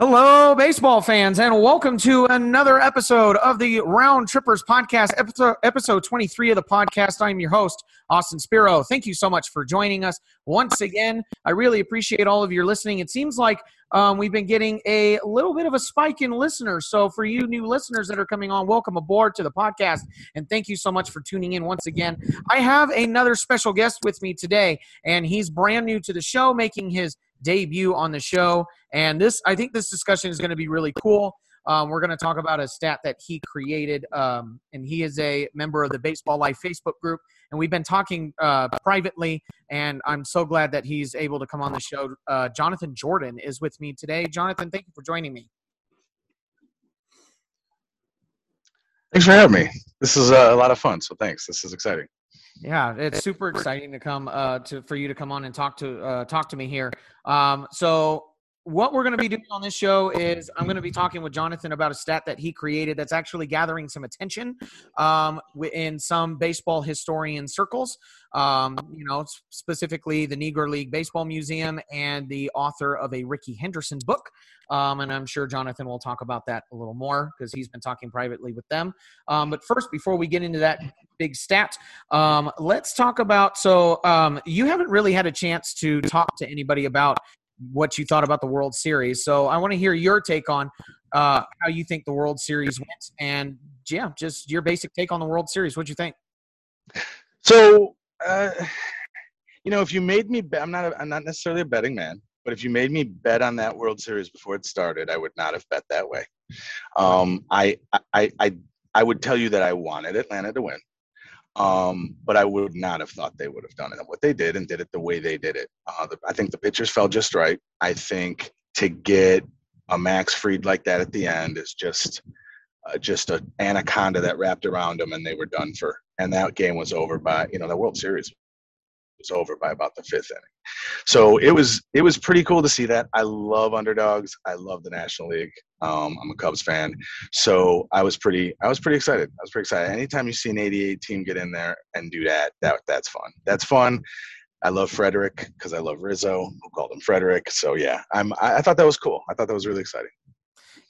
Hello, baseball fans, and welcome to another episode of the Round Trippers podcast, episode, episode 23 of the podcast. I'm your host, Austin Spiro. Thank you so much for joining us once again. I really appreciate all of your listening. It seems like um, we've been getting a little bit of a spike in listeners. So, for you new listeners that are coming on, welcome aboard to the podcast, and thank you so much for tuning in once again. I have another special guest with me today, and he's brand new to the show, making his debut on the show. And this, I think, this discussion is going to be really cool. Um, we're going to talk about a stat that he created, um, and he is a member of the Baseball Life Facebook group. And we've been talking uh, privately, and I'm so glad that he's able to come on the show. Uh, Jonathan Jordan is with me today. Jonathan, thank you for joining me. Thanks for having me. This is uh, a lot of fun, so thanks. This is exciting. Yeah, it's super exciting to come uh, to for you to come on and talk to uh, talk to me here. Um, so what we're going to be doing on this show is I'm going to be talking with Jonathan about a stat that he created that's actually gathering some attention um, in some baseball historian circles. Um, you know, specifically the Negro League Baseball Museum and the author of a Rickey Henderson book. Um, and I'm sure Jonathan will talk about that a little more because he's been talking privately with them. Um, but first, before we get into that big stat, um, let's talk about. So um, you haven't really had a chance to talk to anybody about what you thought about the World Series. So I want to hear your take on uh, how you think the World Series went, and yeah, just your basic take on the World Series. What you think? So, uh, you know, if you made me, bet, I'm not, a, I'm not necessarily a betting man, but if you made me bet on that World Series before it started, I would not have bet that way. Um, I, I, I, I would tell you that I wanted Atlanta to win. Um, but I would not have thought they would have done it. What they did and did it the way they did it. Uh, the, I think the pitchers fell just right. I think to get a Max Fried like that at the end is just uh, just an anaconda that wrapped around them, and they were done for. And that game was over by you know the World Series was over by about the fifth inning. So it was it was pretty cool to see that. I love underdogs. I love the National League. Um, I'm a Cubs fan, so I was pretty I was pretty excited. I was pretty excited. Anytime you see an 88 team get in there and do that, that that's fun. That's fun. I love Frederick because I love Rizzo, who called him Frederick. So yeah, I'm I, I thought that was cool. I thought that was really exciting.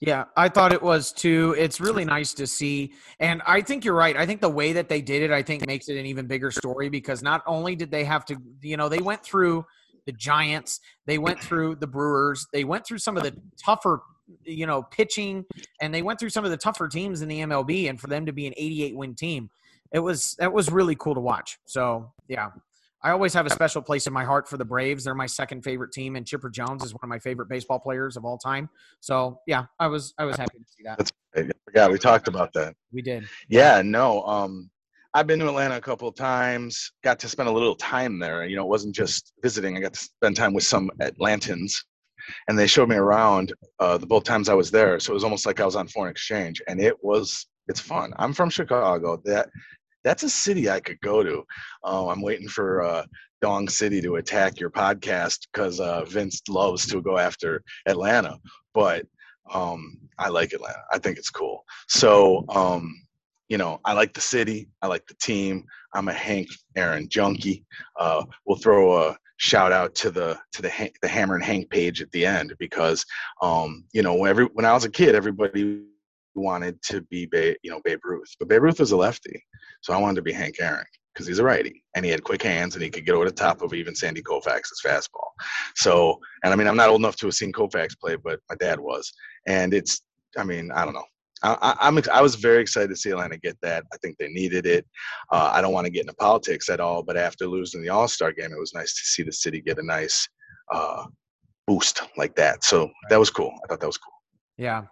Yeah, I thought it was too. It's really nice to see. And I think you're right. I think the way that they did it, I think makes it an even bigger story because not only did they have to, you know, they went through the Giants, they went through the Brewers, they went through some of the tougher, you know, pitching, and they went through some of the tougher teams in the MLB. And for them to be an 88 win team, it was, that was really cool to watch. So, yeah, I always have a special place in my heart for the Braves. They're my second favorite team, and Chipper Jones is one of my favorite baseball players of all time. So yeah, I was I was happy to see that. That's yeah, we talked about that. We did. Yeah, no. Um, I've been to Atlanta a couple of times. Got to spend a little time there. You know, it wasn't just visiting. I got to spend time with some Atlantans, and they showed me around uh, the both times I was there. So it was almost like I was on foreign exchange, and it was it's fun. I'm from Chicago. That that's a city I could go to. Uh, I'm waiting for uh, Dong City to attack your podcast because uh, Vince loves to go after Atlanta, but um, I like Atlanta. I think it's cool. So, um, you know, I like the city. I like the team. I'm a Hank Aaron junkie. Uh, we'll throw a shout out to the to the the Hammer and Hank page at the end because um, you know when every when I was a kid, everybody wanted to be Babe, you know, Babe Ruth, but Babe Ruth was a lefty, so I wanted to be Hank Aaron because he's a righty and he had quick hands and he could get over the top of even Sandy Koufax's fastball. So, and I mean, I'm not old enough to have seen Koufax play, but my dad was, and it's, I mean, I don't know. I, I'm I was very excited to see Atlanta get that. I think they needed it. Uh, I don't want to get into politics at all, but after losing the All Star game, it was nice to see the city get a nice uh, boost like that. So that was cool. I thought that was cool. Yeah.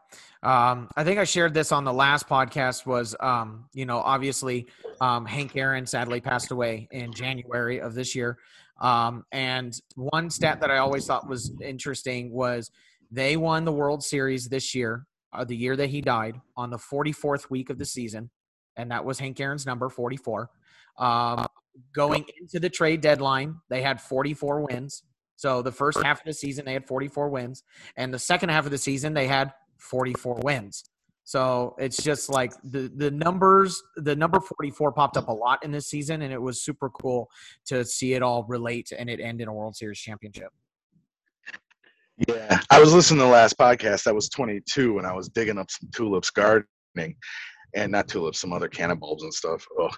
Um, I think I shared this on the last podcast. Was um, you know obviously um, Hank Aaron sadly passed away in January of this year, um, and one stat that I always thought was interesting was they won the World Series this year, uh, the year that he died, on the 44th week of the season, and that was Hank Aaron's number 44. Um, going into the trade deadline, they had 44 wins. So the first half of the season they had 44 wins, and the second half of the season they had 44 wins. So it's just like the the numbers, the number 44 popped up a lot in this season, and it was super cool to see it all relate and it end in a World Series championship. Yeah, I was listening to the last podcast. That was 22, and I was digging up some tulips gardening, and not tulips, some other cannon bulbs and stuff. Oh,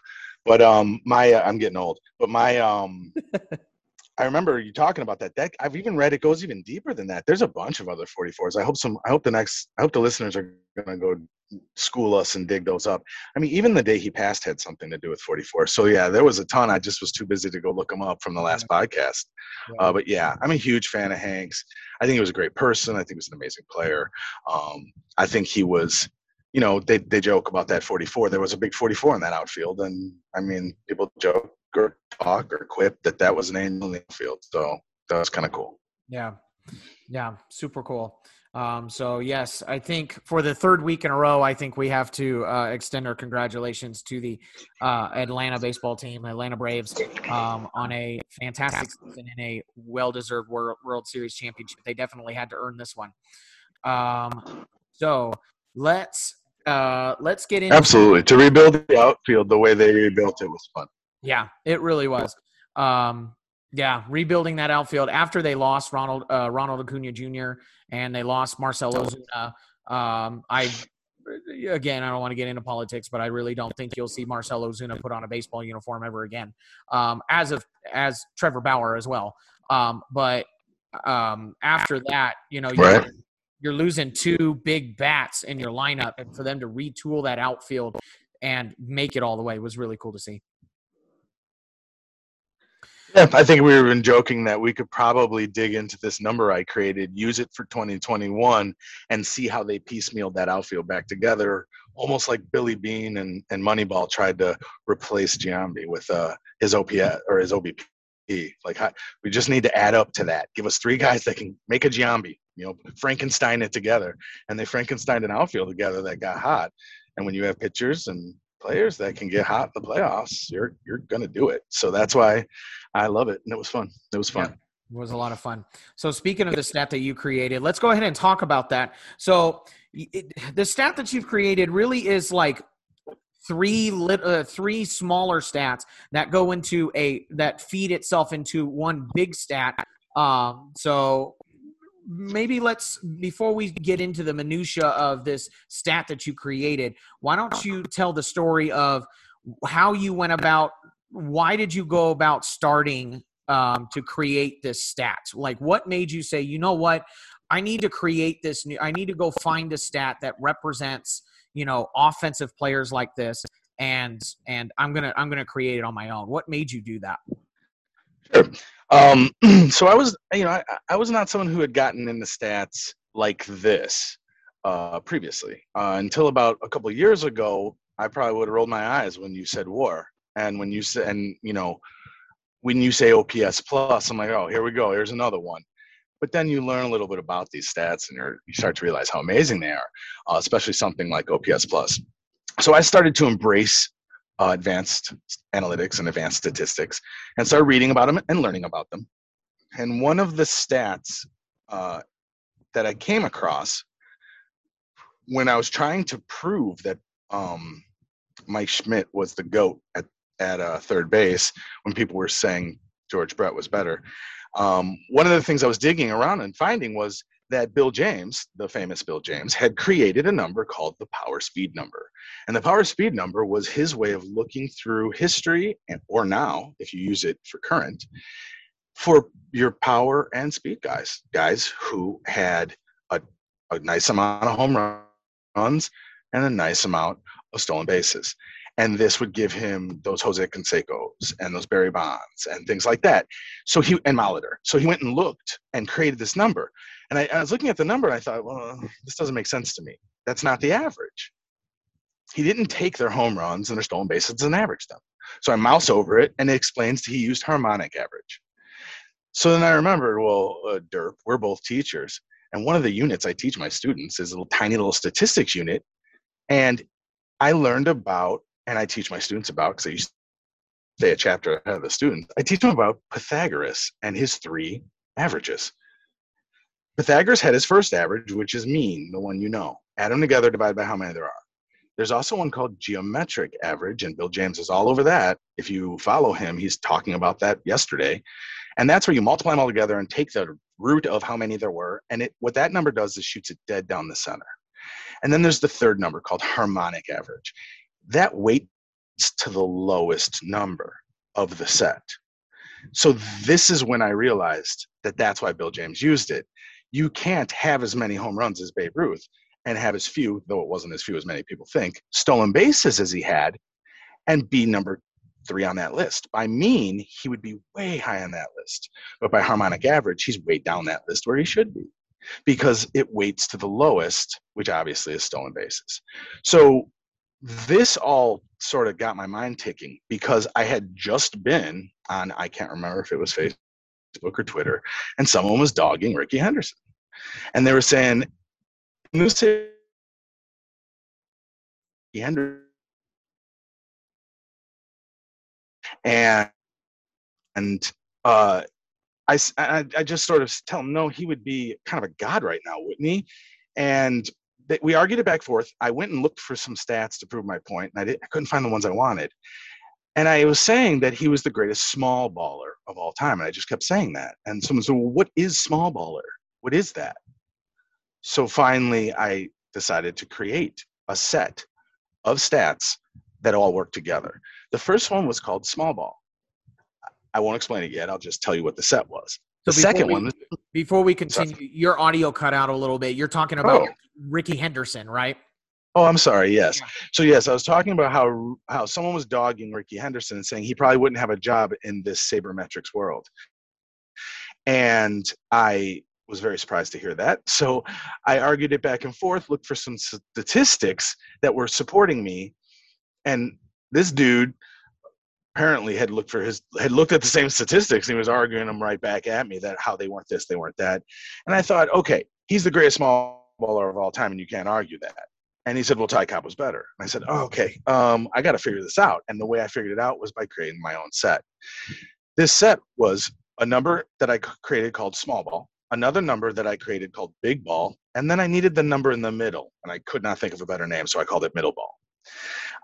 but um, my uh, I'm getting old. But my um, I remember you talking about that. That I've even read it goes even deeper than that. There's a bunch of other 44s. I hope some. I hope the next. I hope the listeners are gonna go school us and dig those up. I mean, even the day he passed had something to do with 44. So yeah, there was a ton. I just was too busy to go look them up from the last podcast. Uh, but yeah, I'm a huge fan of Hanks. I think he was a great person. I think he was an amazing player. Um, I think he was, you know, they they joke about that 44. There was a big 44 in that outfield, and I mean, people joke or talk or quip that that was an angel in the outfield. So that was kind of cool. Yeah, yeah, super cool. Um, so yes, I think for the third week in a row, I think we have to uh, extend our congratulations to the uh, Atlanta baseball team, Atlanta Braves, um, on a fantastic season and a well-deserved World, World Series championship. They definitely had to earn this one. Um, so let's uh, let's get into absolutely to rebuild the outfield the way they rebuilt it was fun. Yeah, it really was. Um, yeah, rebuilding that outfield after they lost Ronald uh, Ronald Acuna Jr. and they lost Marcell Ozuna. Um, I again, I don't want to get into politics, but I really don't think you'll see Marcell Ozuna put on a baseball uniform ever again. Um, as of as Trevor Bauer as well. Um, but um, after that, you know, you're, right. You're losing two big bats in your lineup, and for them to retool that outfield and make it all the way was really cool to see. Yeah, I think we were been joking that we could probably dig into this number I created, use it for 2021, and see how they piecemealed that outfield back together, almost like Billy Beane and, and Moneyball tried to replace Giambi with uh, his OPS or his OBP. Like we just need to add up to that. Give us three guys that can make a Giambi, you know, Frankenstein it together, and they Frankenstein an outfield together that got hot. And when you have pitchers and players that can get hot in the playoffs, you're you're gonna do it. So that's why I love it, and it was fun. It was fun. Yeah, it was a lot of fun. So speaking of the stat that you created, let's go ahead and talk about that. So it, the stat that you've created really is like three lit, uh, three smaller stats that go into a that feed itself into one big stat. Um, so maybe let's before we get into the minutia of this stat that you created why don't you tell the story of how you went about why did you go about starting um, to create this stat? Like what made you say you know what? I need to create this new i need to go find a stat that represents you know offensive players like this and and i'm gonna i'm gonna create it on my own. What made you do that? Sure. Um, so I was, you know, I, I, was not someone who had gotten into stats like this uh, previously uh, until about a couple years ago. I probably would have rolled my eyes when you said war, and when you said, and you know, when you say OPS plus, I'm like, oh, here we go. Here's another one. But then you learn a little bit about these stats, and you start to realize how amazing they are, uh, especially something like OPS plus. So I started to embrace uh, advanced analytics and advanced statistics and started reading about them and learning about them. And one of the stats uh, that I came across when I was trying to prove that um, Mike Schmidt was the GOAT at, at uh, third base, when people were saying George Brett was better, um, one of the things I was digging around and finding was that Bill James, the famous Bill James, had created a number called the power speed number. And the power speed number was his way of looking through history, and, or now, if you use it for current, for your power and speed guys, guys who had a, a nice amount of home runs and a nice amount of stolen bases. And this would give him those Jose Cansecos and those Barry Bonds and things like that. So he and Molitor. So he went and looked and created this number. And I, I was looking at the number and I thought, well, this doesn't make sense to me. That's not the average. He didn't take their home runs and their stolen bases and average them. So I mouse over it and it explains he used harmonic average. So then I remembered, well, uh, Derp, we're both teachers. And one of the units I teach my students is a little tiny little statistics unit. And I learned about, and I teach my students about, because I used to stay a chapter ahead of the students, I teach them about Pythagoras and his three averages. Pythagoras had his first average, which is mean, the one you know. Add them together, divide by how many there are. There's also one called geometric average, and Bill James is all over that. If you follow him, he's talking about that yesterday. And that's where you multiply them all together and take the root of how many there were, and it what that number does is shoots it dead down the center. And then there's the third number called harmonic average. That weights to the lowest number of the set. So this is when I realized that that's why Bill James used it. You can't have as many home runs as Babe Ruth and have as few, though it wasn't as few as many people think, stolen bases as he had, and be number three on that list. By mean, he would be way high on that list. But by harmonic average, he's way down that list where he should be because it weights to the lowest, which obviously is stolen bases. So this all sort of got my mind ticking because I had just been on, I can't remember if it was Facebook or Twitter, and someone was dogging Rickey Henderson. And they were saying, Rickey Henderson and and uh, I, I, I just sort of tell him no, he would be kind of a god right now, wouldn't he? And we argued it back and forth. I went and looked for some stats to prove my point, and I, I couldn't find the ones I wanted. And I was saying that he was the greatest small baller of all time, and I just kept saying that. And someone said, "Well, what is small baller? What is that?" So finally, I decided to create a set of stats that all work together. The first one was called Small Ball. I won't explain it yet. I'll just tell you what the set was. The second we, one. Before we continue, your audio cut out a little bit. You're talking about oh. Rickey Henderson, right? Oh, I'm sorry. Yes. So yes, I was talking about how how someone was dogging Rickey Henderson and saying he probably wouldn't have a job in this sabermetrics world. And I was very surprised to hear that. So I argued it back and forth, looked for some statistics that were supporting me, and this dude apparently had looked for his had looked at the same statistics and he was arguing them right back at me that how they weren't this they weren't that. And i thought okay he's the greatest small baller of all time and you can't argue that. And he said well ty cobb was better. And i said oh, okay um, i got to figure this out. And the way i figured it out was by creating my own set. This set was a number that i created called small ball another number that i created called big ball and then i needed the number in the middle and i could not think of a better name so i called it middle ball.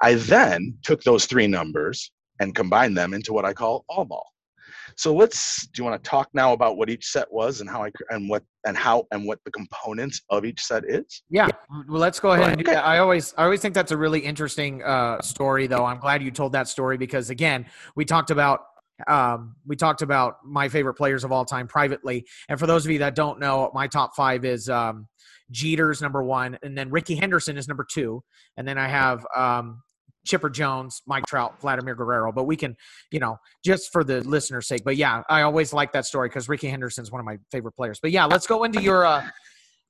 I then took those three numbers and combine them into what I call all ball. So let's. Do you want to talk now about what each set was and how I and what and how and what the components of each set is? Yeah, well, let's go ahead and do that. I always I always think that's a really interesting uh, story, though. I'm glad you told that story because again, we talked about um, we talked about my favorite players of all time privately, and for those of you that don't know, my top five is um, Jeter's number one, and then Rickey Henderson is number two, and then I have um, Chipper Jones, Mike Trout, Vladimir Guerrero. But we can, you know, just for the listener's sake. But yeah, I always like that story because Rickey Henderson's one of my favorite players. But yeah, let's go into your, uh,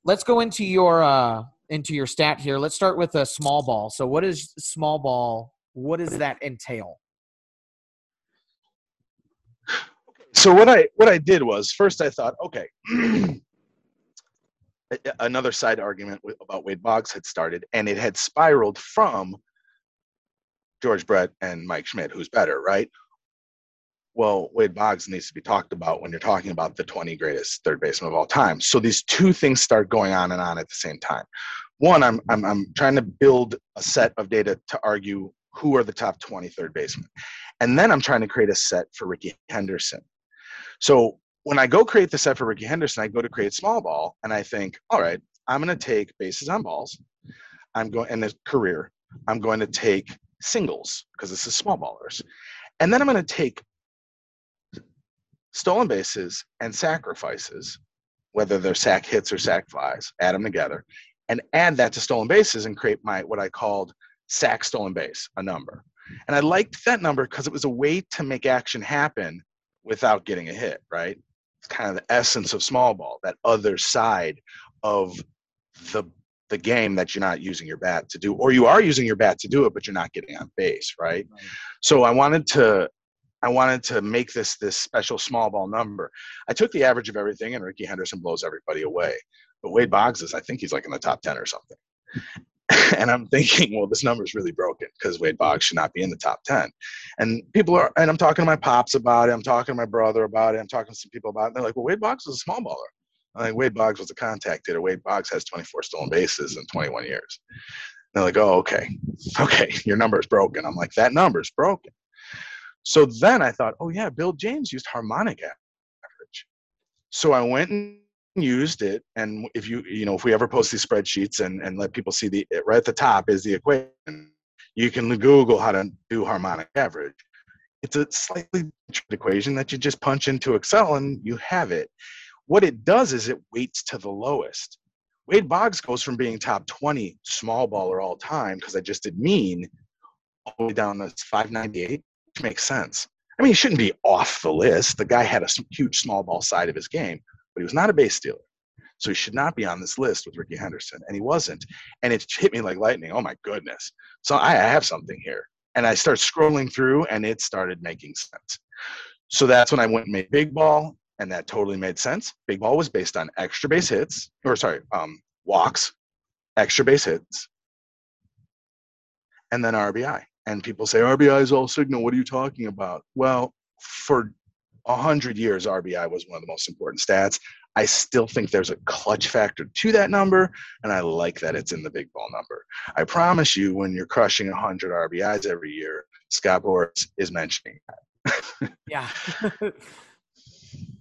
let's go into your, uh, into your stat here. Let's start with a small ball. So what is small ball? What does that entail? So what I what I did was first I thought, okay, another side argument about Wade Boggs had started, and it had spiraled from George Brett and Mike Schmidt, who's better, right? Well, Wade Boggs needs to be talked about when you're talking about the 20 greatest third baseman of all time. So these two things start going on and on at the same time. One, I'm, I'm, I'm trying to build a set of data to argue who are the top 20 third basemen. And then I'm trying to create a set for Rickey Henderson. So when I go create the set for Rickey Henderson, I go to create small ball and I think, all right, I'm going to take bases on balls. I'm going in his career. I'm going to take singles because this is small ballers. And then I'm going to take stolen bases and sacrifices, whether they're sac hits or sac flies, add them together and add that to stolen bases and create my what I called sac stolen base, a number. And I liked that number because it was a way to make action happen without getting a hit, right? It's kind of the essence of small ball, that other side of the the game that you're not using your bat to do, or you are using your bat to do it, but you're not getting on base, right? right. So I wanted to I wanted to make this this special small ball number. I took the average of everything, and Rickey Henderson blows everybody away. But Wade Boggs is, I think he's like in the top ten or something. and I'm thinking, well, this number is really broken because Wade Boggs should not be in the top ten. And people are, and I'm talking to my pops about it. I'm talking to my brother about it. I'm talking to some people about it. And they're like, well, Wade Boggs is a small baller. I Wade Boggs was a contact hitter. Wade Boggs has 24 stolen bases in 21 years. And they're like, oh, okay, okay, your number is broken. I'm like, that number is broken. So then I thought, oh yeah, Bill James used harmonic average. So I went and used it. And if you, you know, if we ever post these spreadsheets and, and let people see the, right at the top is the equation, you can Google how to do harmonic average. It's a slightly different equation that you just punch into Excel and you have it. What it does is it weights to the lowest. Wade Boggs goes from being top 20 small baller all time, because I just did mean, all the way down to 598, which makes sense. I mean, he shouldn't be off the list. The guy had a huge small ball side of his game, but he was not a base stealer. So he should not be on this list with Rickey Henderson. And he wasn't. And it hit me like lightning. Oh my goodness. So I have something here. And I start scrolling through and it started making sense. So that's when I went and made big ball. And that totally made sense. Big ball was based on extra base hits, or sorry, um, walks, extra base hits, and then RBI. And people say RBI is all signal. What are you talking about? Well, for a hundred years, RBI was one of the most important stats. I still think there's a clutch factor to that number, and I like that it's in the big ball number. I promise you, when you're crushing 100 RBIs every year, Scott Boras is mentioning that. yeah,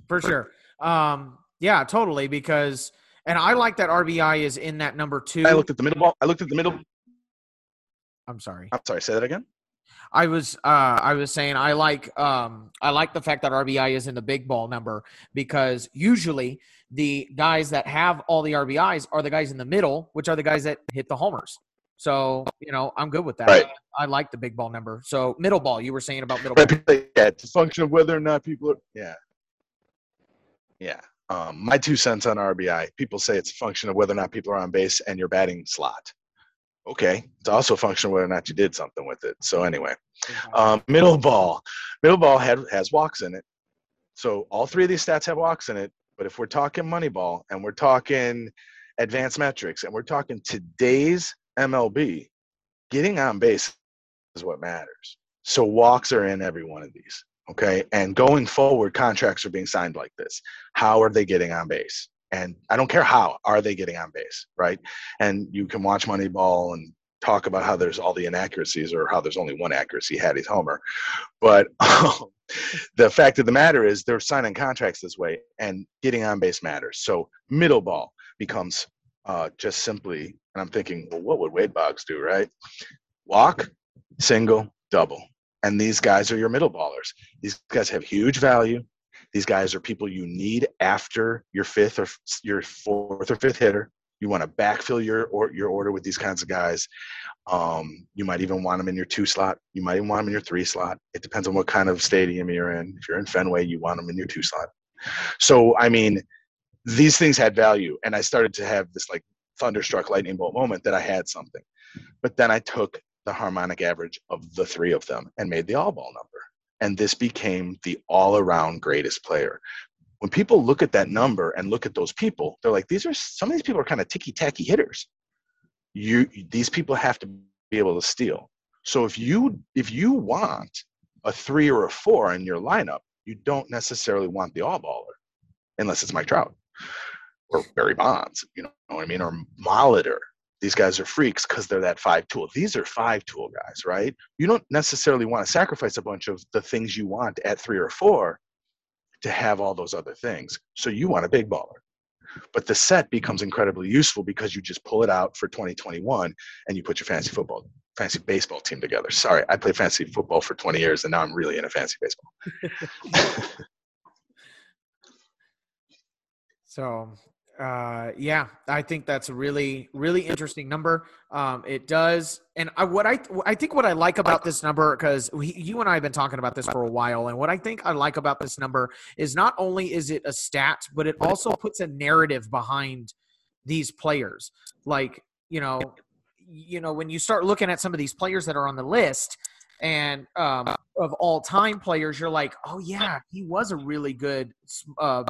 for sure. Um, yeah, totally. Because, and I like that RBI is in that number two. I looked at the middle ball. I looked at the middle. I'm sorry. I'm sorry. Say that again. I was uh, I was saying I like um, I like the fact that RBI is in the big ball number because usually the guys that have all the RBIs are the guys in the middle, which are the guys that hit the homers. So you know I'm good with that. Right. I, I like the big ball number. So middle ball, you were saying about middle right. ball. Yeah, it's a function of whether or not people are. Yeah. Yeah. Um, my two cents on RBI. People say it's a function of whether or not people are on base and your batting slot. Okay it's also a function of whether or not you did something with it. So anyway um, middle ball. Middle ball had, has walks in it. So all three of these stats have walks in it but if we're talking money ball and we're talking advanced metrics and we're talking today's mlb getting on base is what matters. So walks are in every one of these okay and going forward contracts are being signed like this how are they getting on base and I don't care how are they getting on base, right? And you can watch Moneyball and talk about how there's all the inaccuracies or how there's only one accuracy, Hattie's Homer. But um, the fact of the matter is they're signing contracts this way and getting on base matters. So middle ball becomes uh, just simply, and I'm thinking, well, what would Wade Boggs do, right? Walk, single, double. And these guys are your middle ballers. These guys have huge value. These guys are people you need after your fifth or your fourth or fifth hitter. You want to backfill your or, your order with these kinds of guys. Um, you might even want them in your two slot. You might even want them in your three slot. It depends on what kind of stadium you're in. If you're in Fenway, you want them in your two slot. So I mean, these things had value, and I started to have this like thunderstruck lightning bolt moment that I had something. But then I took the harmonic average of the three of them and made the all ball number and this became the all around greatest player. When people look at that number and look at those people, they're like, these are some of these people are kind of ticky tacky hitters. You these people have to be able to steal. So if you if you want a three or a four in your lineup, you don't necessarily want the all baller, unless it's Mike Trout or Barry Bonds, you know what I mean, or Molitor these guys are freaks because they're that five tool. These are five tool guys, right? You don't necessarily want to sacrifice a bunch of the things you want at three or four to have all those other things. So you want a big baller. But the set becomes incredibly useful because you just pull it out for 2021 and you put your fantasy football, fantasy baseball team together. Sorry, I played fantasy football for 20 years and now I'm really into fantasy baseball. so uh, yeah, I think that's a really, really interesting number. Um, it does, and I, what I, I think what I like about this number, because you and I have been talking about this for a while, and what I think I like about this number is not only is it a stat, but it also puts a narrative behind these players. Like, you know, you know, when you start looking at some of these players that are on the list, and um, of all time players, you're like, oh yeah, he was a really good uh,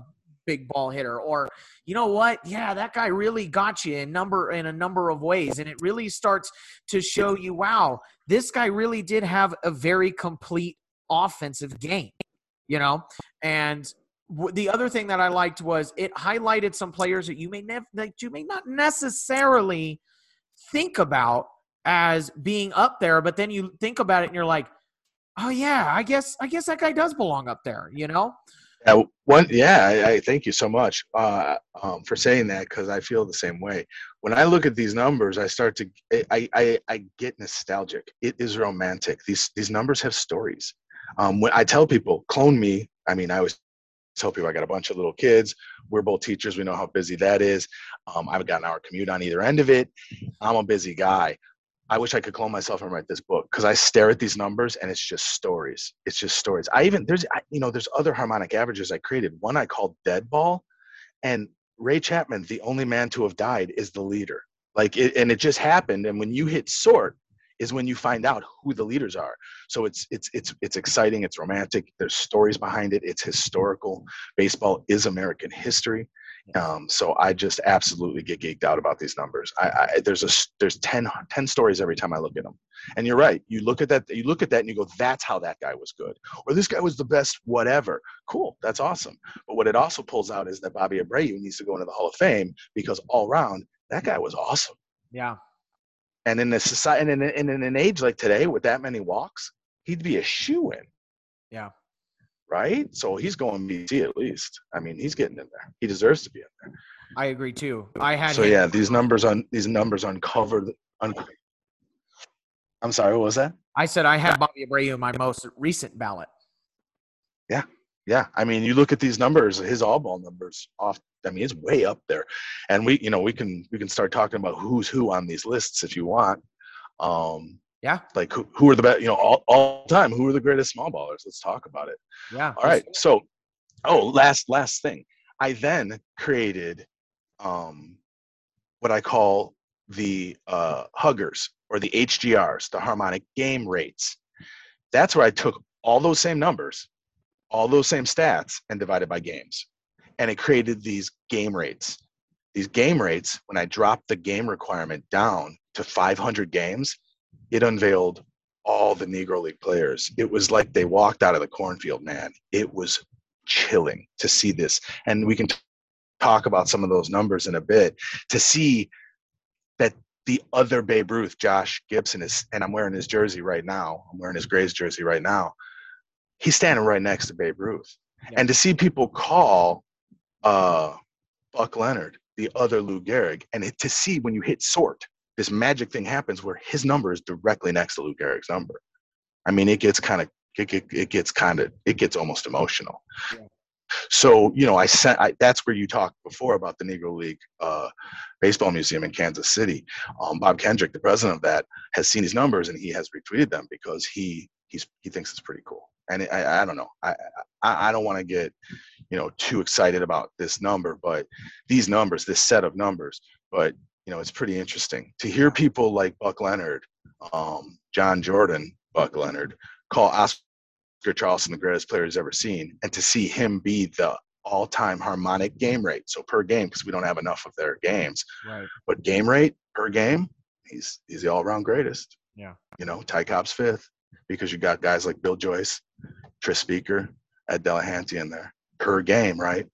big ball hitter or you know what? Yeah that guy really got you in number in a number of ways. And it really starts to show you wow this guy really did have a very complete offensive game you know? And the other thing that I liked was it highlighted some players that you may never that you may not necessarily think about as being up there, but then you think about it and you're like, oh yeah, I guess I guess that guy does belong up there, you know. Uh, one, yeah, I, I, thank you so much uh, um, for saying that because I feel the same way. When I look at these numbers, I start to, I, I, I get nostalgic. It is romantic. These these numbers have stories. Um, when I tell people, clone me. I mean, I always tell people I got a bunch of little kids. We're both teachers. We know how busy that is. Um, I've got an hour commute on either end of it. I'm a busy guy. I wish I could clone myself and write this book because I stare at these numbers and it's just stories. It's just stories. I even there's you know there's other harmonic averages I created. One I called Dead Ball, and Ray Chapman, the only man to have died, is the leader. Like it, and it just happened. And when you hit sort, is when you find out who the leaders are. So it's it's it's it's exciting. It's romantic. There's stories behind it. It's historical. Baseball is American history. Um, so I just absolutely get geeked out about these numbers. I, I, there's a there's 10, 10 stories every time I look at them. And you're right. You look at that. You look at that and you go, "That's how that guy was good," or "This guy was the best." Whatever. Cool. That's awesome. But what it also pulls out is that Bobby Abreu needs to go into the Hall of Fame because all round that guy was awesome. Yeah. And in a society, and in, in, in an age like today with that many walks, he'd be a shoe in. Yeah right? So he's going BC at least. I mean, he's getting in there. He deserves to be in there. I agree too. I had so him. yeah. These numbers on these numbers uncovered. Un- I'm sorry. What was that? I said I had Bobby Abreu in my most recent ballot. Yeah, yeah. I mean, you look at these numbers. His all ball numbers off. I mean, it's way up there, and we, you know, we can we can start talking about who's who on these lists if you want. Um, yeah. Like who, who are the best, you know, all, all time, who are the greatest small ballers? Let's talk about it. Yeah. All right. So, oh, last, last thing. I then created um, what I call the uh, huggers or the HGRs, the harmonic game rates. That's where I took all those same numbers, all those same stats, and divided by games. And it created these game rates. These game rates, when I dropped the game requirement down to 500 games, it unveiled all the Negro League players. It was like they walked out of the cornfield, man. It was chilling to see this. And we can talk about some of those numbers in a bit to see that the other Babe Ruth, Josh Gibson, is, and I'm wearing his jersey right now. I'm wearing his Grays jersey right now. He's standing right next to Babe Ruth. Yeah. And to see people call uh, Buck Leonard the other Lou Gehrig, and it, to see when you hit sort, this magic thing happens where his number is directly next to Lou Gehrig's number. I mean, it gets kind of it, it, it, gets kind of it gets almost emotional. Yeah. So you know, I sent. I, that's where you talked before about the Negro League uh, Baseball Museum in Kansas City. Um, Bob Kendrick, the president of that, has seen his numbers and he has retweeted them because he he's he thinks it's pretty cool. And I, I don't know. I I, I don't want to get you know too excited about this number, but these numbers, this set of numbers. But you know, it's pretty interesting to hear people like Buck Leonard, um, John Jordan, Buck Leonard, call Oscar Charleston the greatest player he's ever seen, and to see him be the all-time harmonic game rate, so per game, because we don't have enough of their games. Right. But game rate per game, he's he's the all-around greatest. Yeah. You know, Ty Cobb's fifth, because you got guys like Bill Joyce, Tris Speaker, Ed Delahanty in there per game, right?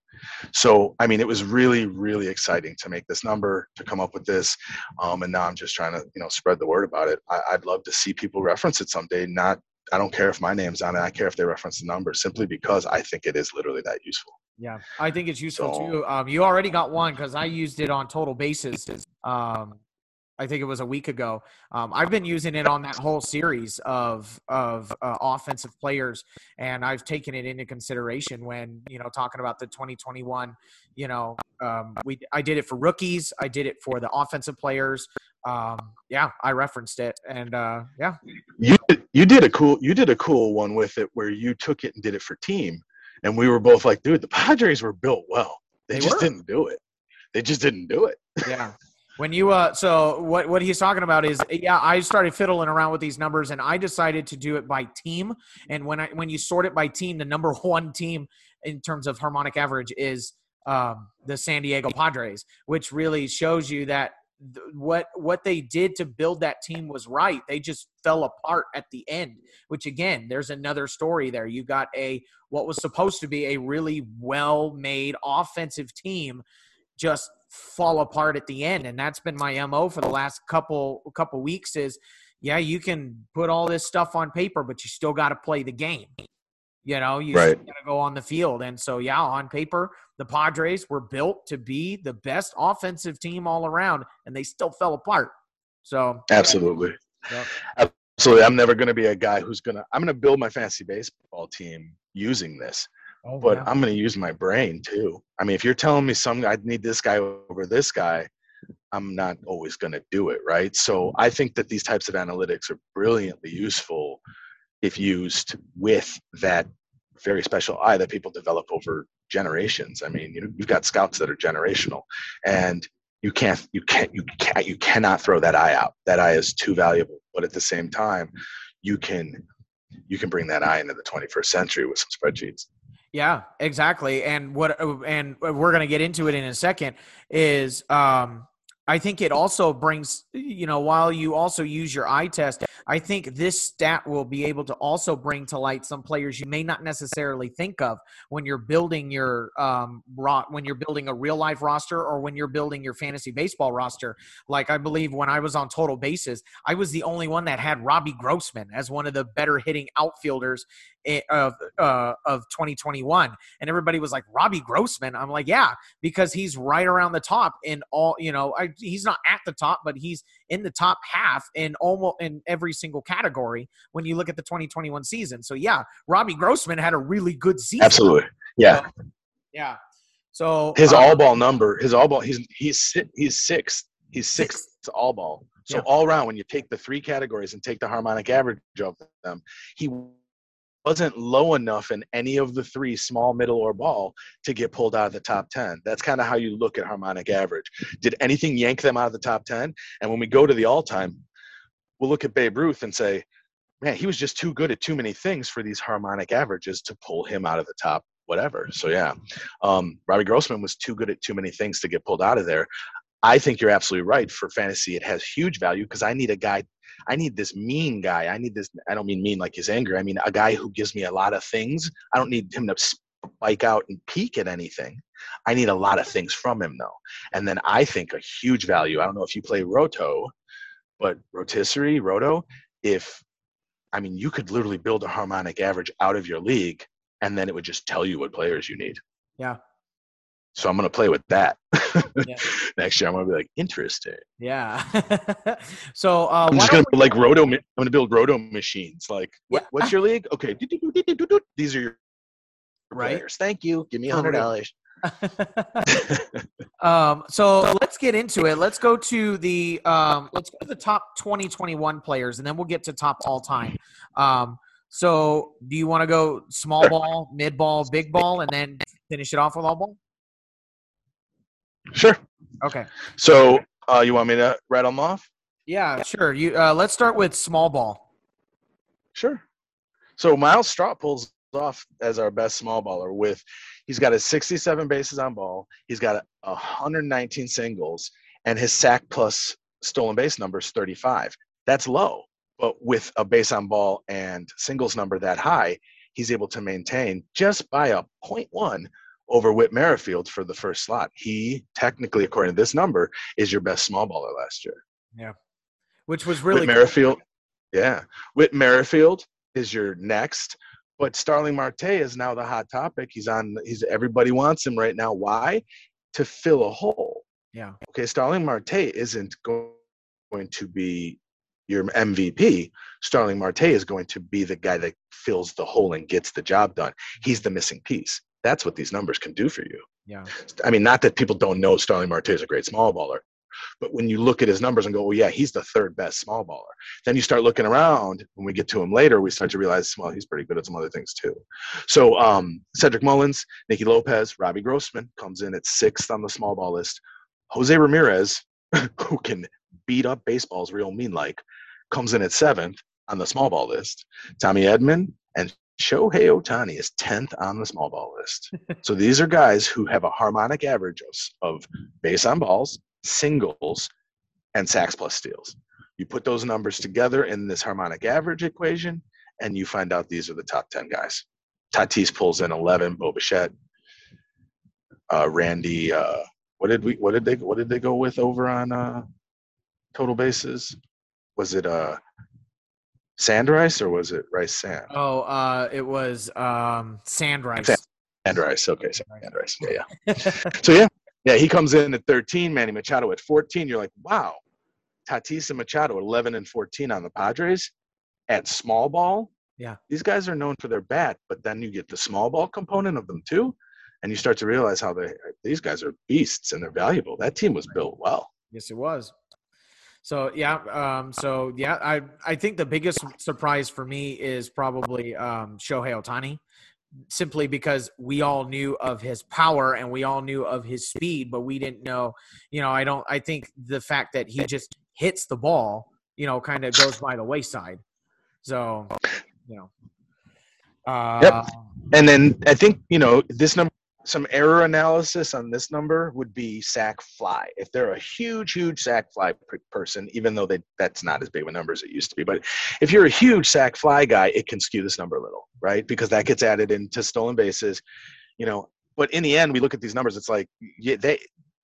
So, I mean, it was really, really exciting to make this number, to come up with this. Um, and now I'm just trying to, you know, spread the word about it. I, would love to see people reference it someday. Not, I don't care if my name's on it. I care if they reference the number simply because I think it is literally that useful. Yeah, I think it's useful so, too. Um, you already got one because I used it on total bases. Um, I think it was a week ago. Um, I've been using it on that whole series of of uh, offensive players, and I've taken it into consideration when you know talking about the 2021. You know, um, we I did it for rookies. I did it for the offensive players. Um, yeah, I referenced it, and uh, yeah. You you did a cool you did a cool one with it where you took it and did it for team, and we were both like, dude, the Padres were built well. They, they just were. didn't do it. They just didn't do it. Yeah. When you uh, so what what he's talking about is yeah, I started fiddling around with these numbers and I decided to do it by team. And when I when you sort it by team, the number one team in terms of harmonic average is um, the San Diego Padres, which really shows you that th- what what they did to build that team was right. They just fell apart at the end. Which again, there's another story there. You got a what was supposed to be a really well made offensive team just fall apart at the end and that's been my mo for the last couple couple weeks is yeah you can put all this stuff on paper but you still got to play the game You know, you Right. got to go on the field. And so, yeah, on paper, the Padres were built to be the best offensive team all around, and they still fell apart. So, Absolutely. Yep. Absolutely. I'm never going to be a guy who's going to, I'm going to build my fantasy baseball team using this, oh, but yeah. I'm going to use my brain too. I mean, if you're telling me some, I need this guy over this guy, I'm not always going to do it. Right. So I mm-hmm. think that these types of analytics are brilliantly useful if used with that very special eye that people develop over generations. I mean, you know, you've got scouts that are generational and you can't you can't you can't you cannot throw that eye out. That eye is too valuable. But at the same time, you can you can bring that eye into the 21st century with some spreadsheets. Yeah, exactly. And what and we're going to get into it in a second is um I think it also brings you know while you also use your eye test, I think this stat will be able to also bring to light some players you may not necessarily think of when you're building your um ro- when you're building a real life roster or when you're building your fantasy baseball roster. Like I believe when I was on Total Bases, I was the only one that had Robbie Grossman as one of the better hitting outfielders of uh, of 2021 and everybody was like Robbie Grossman I'm like yeah because he's right around the top in all you know I, he's not at the top but he's in the top half in almost in every single category when you look at the 2021 season so yeah Robbie Grossman had a really good season Absolutely. Yeah. yeah so His um, all ball number, his all ball, he's he's he's sixth. He's sixth to all ball. So Yeah. all around, when you take the three categories and take the harmonic average of them, he wasn't low enough in any of the three, small, middle, or ball, to get pulled out of the top ten. That's kind of how you look at harmonic average. Did anything yank them out of the top ten? And when we go to the all-time, we'll look at Babe Ruth and say, man, he was just too good at too many things for these harmonic averages to pull him out of the top whatever. So yeah, um, Robbie Grossman was too good at too many things to get pulled out of there. I think you're absolutely right. For fantasy, it has huge value because I need a guy. I need this mean guy. I need this. I don't mean mean like his anger. I mean a guy who gives me a lot of things. I don't need him to spike out and peak at anything. I need a lot of things from him though. And then I think a huge value. I don't know if you play Roto, but rotisserie, Roto. If I mean, you could literally build a harmonic average out of your league and then it would just tell you what players you need. Yeah. So I'm going to play with that. Yeah. Next year, I'm going to be like, interesting. yeah so uh I'm just going to like roto. I'm going to build roto machines. Like, what, Yeah. what's your league? Okay, these are your Right. players. Thank you. Give me a hundred dollars. um, so let's get into it. Let's go to the um, let's go to the top 2021 players, and then we'll get to top all time. Um, so, do you want to go small ball, mid ball, big ball, and then finish it off with all ball? Sure. Okay. So, uh, you want me to rattle them off? Yeah, sure. You uh, let's start with small ball. Sure. So Myles Straw pulls off as our best small baller with he's got his 67 bases on ball, he's got 119 singles, and his sack plus stolen base number is 35. That's low, but with a base on ball and singles number that high, he's able to maintain just by a 0.1 over Whit Merrifield for the first slot. He technically, according to this number, is your best small baller last year. Yeah, which was really Whit Merrifield, yeah. Whit Merrifield is your next, but Starling Marte is now the hot topic. He's on. He's everybody wants him right now. Why? To fill a hole. yeah Okay, Starling Marte isn't go- going to be your MVP. Starling Marte is going to be the guy that fills the hole and gets the job done. He's the missing piece. That's what these numbers can do for you. yeah I mean, not that people don't know Starling Marte is a great small baller, but when you look at his numbers and go, well, yeah, he's the third best small baller. Then you start looking around. When we get to him later, we start to realize, well, he's pretty good at some other things too. So um, Cedric Mullins, Nicky Lopez, Robbie Grossman comes in at sixth on the small ball list. Jose Ramirez, who can beat up baseball's real mean like, comes in at seventh on the small ball list. Tommy Edman and Shohei Ohtani is 10th on the small ball list. so these are guys who have a harmonic average of, of base on balls, singles, and sacks plus steals. You put those numbers together in this harmonic average equation, and you find out these are the top 10 guys. Tatis pulls in 11, Bo Bichette, uh, Randy. Uh, what did we? What did they? What did they go with over on uh, total bases? Was it uh, Sand rice or was it rice sand? Oh, uh, it was um, sand rice. Sand. Sand rice. Okay, sand rice. Yeah, yeah. so yeah, yeah. He comes in at 13. Manny Machado at 14. You're like, wow. Tatis and Machado 11 and 14 on the Padres at small ball. Yeah. These guys are known for their bat, but then you get the small ball component of them too, and you start to realize how they these guys are beasts and they're valuable. That team was built well. Yes, it was. So yeah, um, so yeah, I I think the biggest surprise for me is probably um, Shohei Ohtani, simply because we all knew of his power and we all knew of his speed, but we didn't know. You know, I don't. I think the fact that he just hits the ball, you know, kind of goes by the wayside. So, you know. Uh, yep. And then I think you know this number some error analysis on this number would be sack fly. If they're a huge, huge sack fly person, even though they that's not as big of a number as it used to be, but if you're a huge sack fly guy, it can skew this number a little, right? Because that gets added into stolen bases, you know. But in the end, we look at these numbers. It's like yeah, they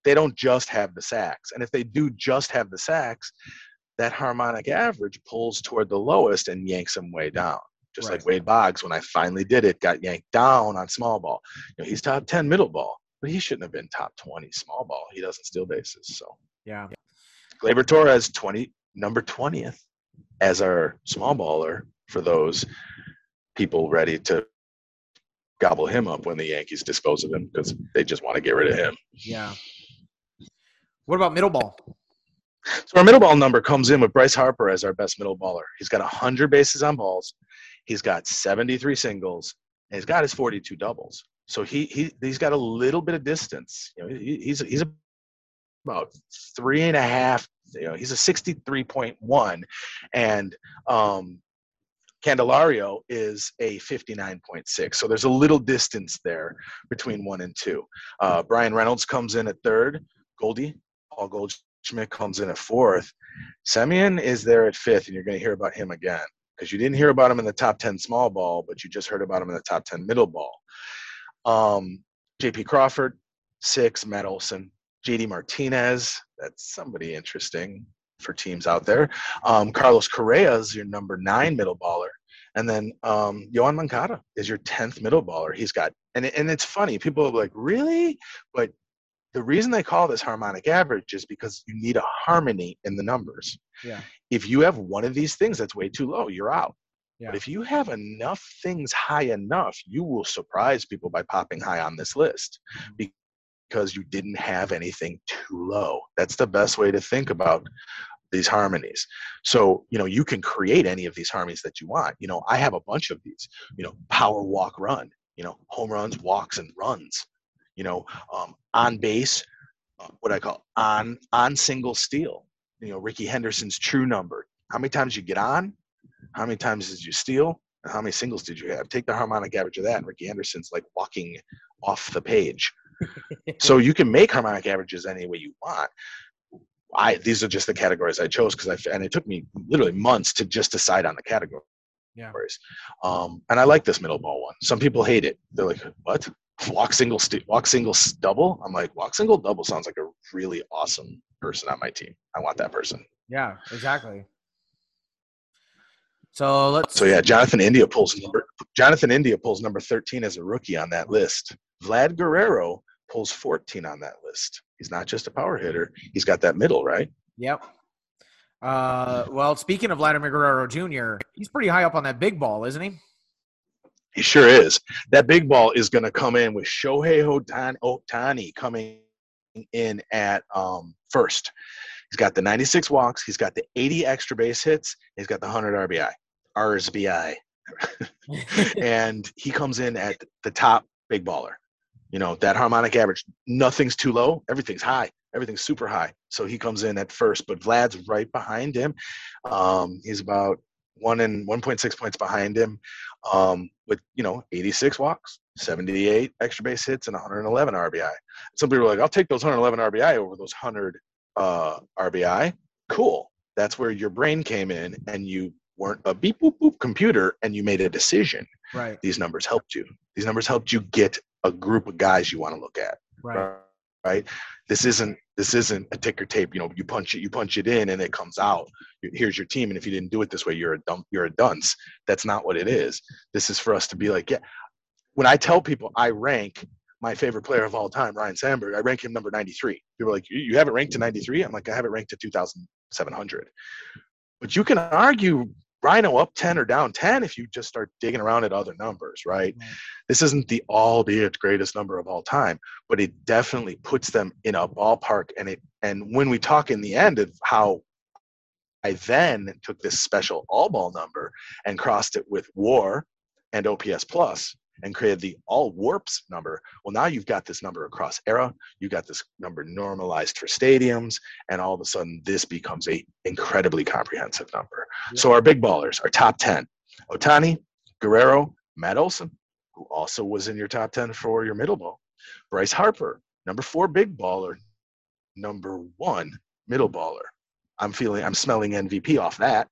they don't just have the sacks, and if they do just have the sacks, that harmonic average pulls toward the lowest and yanks them way down just right. like Wade Boggs, when I finally did it, got yanked down on small ball. You know, he's top 10 middle ball, but he shouldn't have been top 20 small ball. He doesn't steal bases. So, yeah. Gleyber Torres, 20, number 20th as our small baller for those people ready to gobble him up when the Yankees dispose of him because they just want to get rid of him. Yeah. What about middle ball? So our middle ball number comes in with Bryce Harper as our best middle baller. He's got 100 bases on balls. He's got 73 singles, and he's got his 42 doubles. So he he he's got a little bit of distance. You know, he, he's he's about three and a half. You know, he's a 63.1, and um, Candelario is a 59.6. So there's a little distance there between one and two. Uh, Bryan Reynolds comes in at third. Goldie, Paul Goldschmidt comes in at fourth. Semien is there at fifth, and you're going to hear about him again because you didn't hear about him in the top 10 small ball, but you just heard about him in the top 10 middle ball. Um, JP Crawford, six, Matt Olson, JD Martinez, that's somebody interesting for teams out there. Um, Carlos Correa is your number nine middle baller. And then um, Yoan Moncada is your 10th middle baller. He's got, and, and it's funny, people are like, really? But the reason they call this harmonic average is because you need a harmony in the numbers. Yeah. If you have one of these things that's way too low, you're out. Yeah. But if you have enough things high enough, you will surprise people by popping high on this list mm-hmm. because you didn't have anything too low. That's the best way to think about these harmonies. So, you know, you can create any of these harmonies that you want. You know, I have a bunch of these, you know, power walk run, you know, home runs, walks, and runs you know, um, on base, uh, what I call on on single steal. You know, Rickey Henderson's true number. How many times you get on? How many times did you steal? And how many singles did you have? Take the harmonic average of that, and Rickey Henderson's like walking off the page. so you can make harmonic averages any way you want. I these are just the categories I chose because I and it took me literally months to just decide on the category. Yeah. Um, and I like this middle ball one. Some people hate it. They're like, "What? Walk single st- walk single double? I'm like walk single double sounds like a really awesome person on my team. I want that person. Yeah exactly. So let's so yeah jonathan india pulls number jonathan india pulls number 13 as a rookie on that list. Vlad guerrero pulls 14 on that list. He's not just a power hitter. He's got that middle right? Yep. Uh, well speaking of vladimir guerrero jr he's pretty high up on that big ball isn't he he sure is. That big ball is going to come in with Shohei Ohtani coming in at um, first. He's got the 96 walks. He's got the 80 extra base hits. He's got the 100 RBI. RSBI. and he comes in at the top big baller. You know, that harmonic average, nothing's too low, everything's high, everything's super high. So he comes in at first, but Vlad's right behind him. Um, he's about one and 1.6 points behind him um, with you know 86 walks 78 extra base hits and 111 rbi some people are like i'll take those 111 rbi over those 100 uh, rbi cool. That's where your brain came in and you weren't a beep boop boop computer and you made a decision. Right. These numbers helped you. These numbers helped you get a group of guys you want to look at. Right. Right? This isn't this isn't a ticker tape. You know, you punch it, you punch it in, and it comes out. Here's your team, and if you didn't do it this way, you're a dump, you're a dunce. That's not what it is. This is for us to be like, yeah. When I tell people I rank my favorite player of all time, Ryne Sandberg, I rank him number 93. People are like, you have it ranked to 93? I'm like, I have it ranked to 2,700. But you can argue Ryno up 10 or down 10 if you just start digging around at other numbers, right? right. This isn't the all albeit greatest number of all time, but it definitely puts them in a ballpark. And it and when we talk in the end of how I then took this special all ball number and crossed it with war and OPS plus, and created the all warps number. Well, now you've got this number across era. You got this number normalized for stadiums, and all of a sudden this becomes a incredibly comprehensive number. Yeah. So our big ballers, our top ten: Ohtani, Guerrero, Matt Olson, who also was in your top ten for your middle ball. Bryce Harper, number four big baller, number one middle baller. I'm feeling, I'm smelling MVP off that.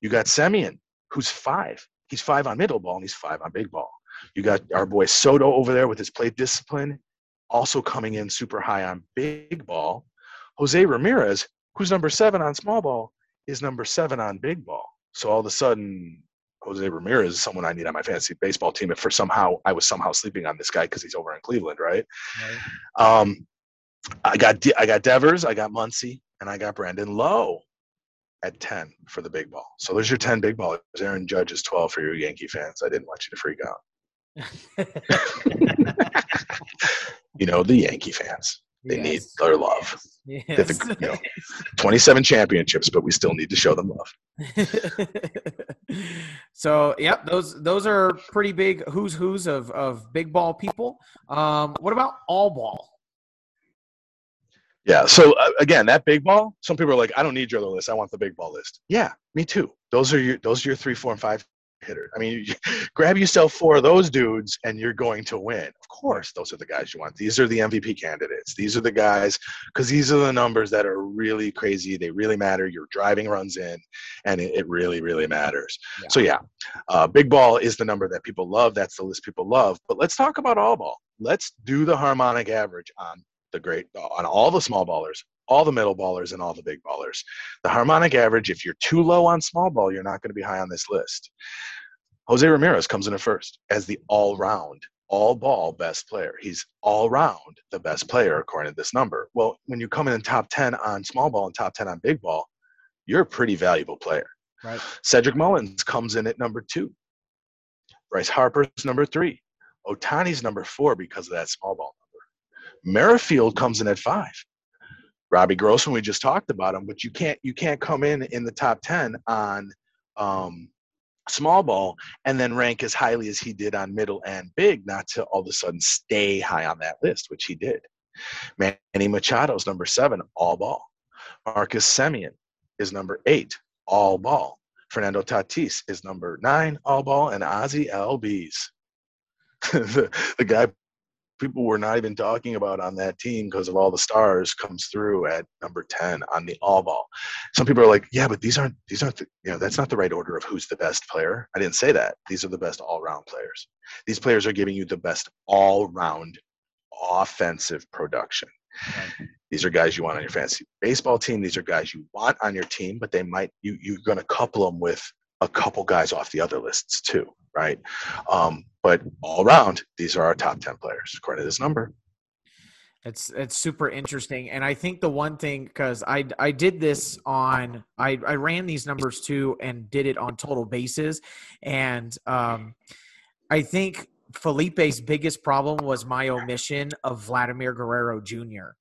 You got Semien, who's five. He's five on middle ball and he's five on big ball. You got our boy Soto over there with his plate discipline, also coming in super high on big ball. Jose Ramirez, who's number seven on small ball, is number seven on big ball. So all of a sudden, Jose Ramirez is someone I need on my fantasy baseball team. If for somehow I was somehow sleeping on this guy because he's over in Cleveland, right? right? Um, I got De- I got Devers, I got Muncy, and I got Brandon Lowe at 10 for the big ball. So there's your 10 big ballers. Aaron Judge is 12 for your Yankee fans. I didn't want you to freak out. you know, the Yankee fans. They yes. need their love. Yes. The, you know, 27 championships, but we still need to show them love. so, yeah, those those are pretty big who's who's of of big ball people. Um, what about all ball? Yeah. So uh, again, that big ball. Some people are like, I don't need your other list. I want the big ball list. Yeah, me too. Those are your those are your three, four, and five hitter. I mean, grab yourself four of those dudes and you're going to win. Of course, those are the guys you want. These are the MVP candidates. These are the guys because these are the numbers that are really crazy. They really matter. Your driving runs in, and it, it really, really matters. Yeah. So yeah, uh, big ball is the number that people love. That's the list people love. But let's talk about all ball. Let's do the harmonic average on the great on all the small ballers all the middle ballers and all the big ballers. The harmonic average, if you're too low on small ball, you're not going to be high on this list. Jose Ramirez comes in at first as the all round, all ball best player. He's all round the best player according to this number. Well, when you come in top 10 on small ball and top 10 on big ball, you're a pretty valuable player. Right. Cedric Mullins comes in at number two. Bryce Harper's number three. Ohtani's number four because of that small ball number. Merrifield comes in at five. Robbie Grossman, we just talked about him, but you can't you can't come in in the top ten on um, small ball and then rank as highly as he did on middle and big, not to all of a sudden stay high on that list, which he did. Manny Machado's number seven, all ball. Marcus Semien is number eight, all ball. Fernando Tatis is number nine, all ball, and Ozzie Albies. the, the guy people were not even talking about on that team because of all the stars comes through at number 10 on the all ball. Some people are like yeah but these aren't these aren't the, you know that's not the right order of who's the best player. I didn't say that. These are the best all-round players. These players are giving you the best all-round offensive production. Right. these are guys you want on your fantasy baseball team. These are guys you want on your team but they might you you're going to couple them with a couple guys off the other lists too right? Um, but all around, these are our top 10 players according to this number. It's it's super interesting, and I think the one thing because I I did this on I I ran these numbers too and did it on total bases, and um, I think Felipe's biggest problem was my omission of Vladimir Guerrero Jr.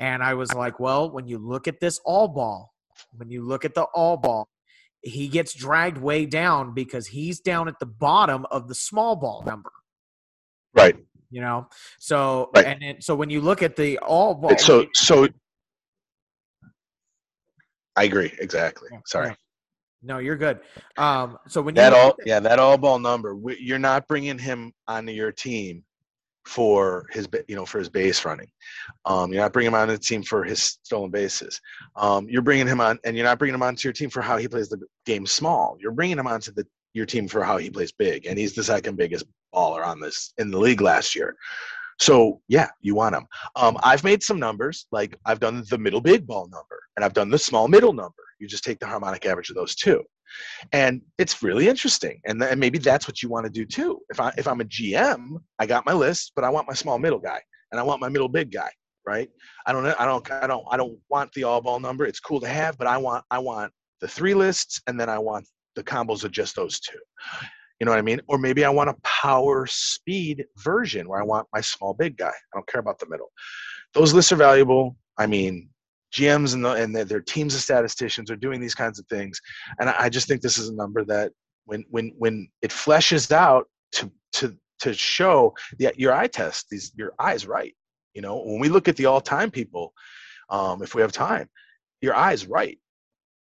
And I was like, well, when you look at this all ball, when you look at the all ball, he gets dragged way down because he's down at the bottom of the small ball number. Right. You know, so right. and it, so when you look at the all ball, so so I agree exactly. Sorry. Yeah. No, you're good. Um, so when that all, yeah, that all ball number, you're not bringing him onto your team for his you know for his base running. Um, you're not bringing him on the team for his stolen bases. Um, you're bringing him on, and you're not bringing him onto your team for how he plays the game small. You're bringing him onto the your team for how he plays big, and he's the second biggest baller on this in the league last year. So yeah, you want him. Um, I've made some numbers, like I've done the middle big ball number, and I've done the small middle number. You just take the harmonic average of those two, and it's really interesting. And, th- and maybe that's what you want to do too. If I if I'm a GM, I got my list, but I want my small middle guy, and I want my middle big guy, right? I don't I don't I don't I don't want the all ball number. It's cool to have, but I want I want the three lists, and then I want the combos of just those two. You know what I mean? Or maybe I want a power speed version where I want my small big guy. I don't care about the middle. Those lists are valuable. I mean, GMs and, the, and their teams of statisticians are doing these kinds of things, and I just think this is a number that when when when it fleshes out to to to show that your eye test these your eyes right. You know, when we look at the all-time people, um, if we have time, your eyes right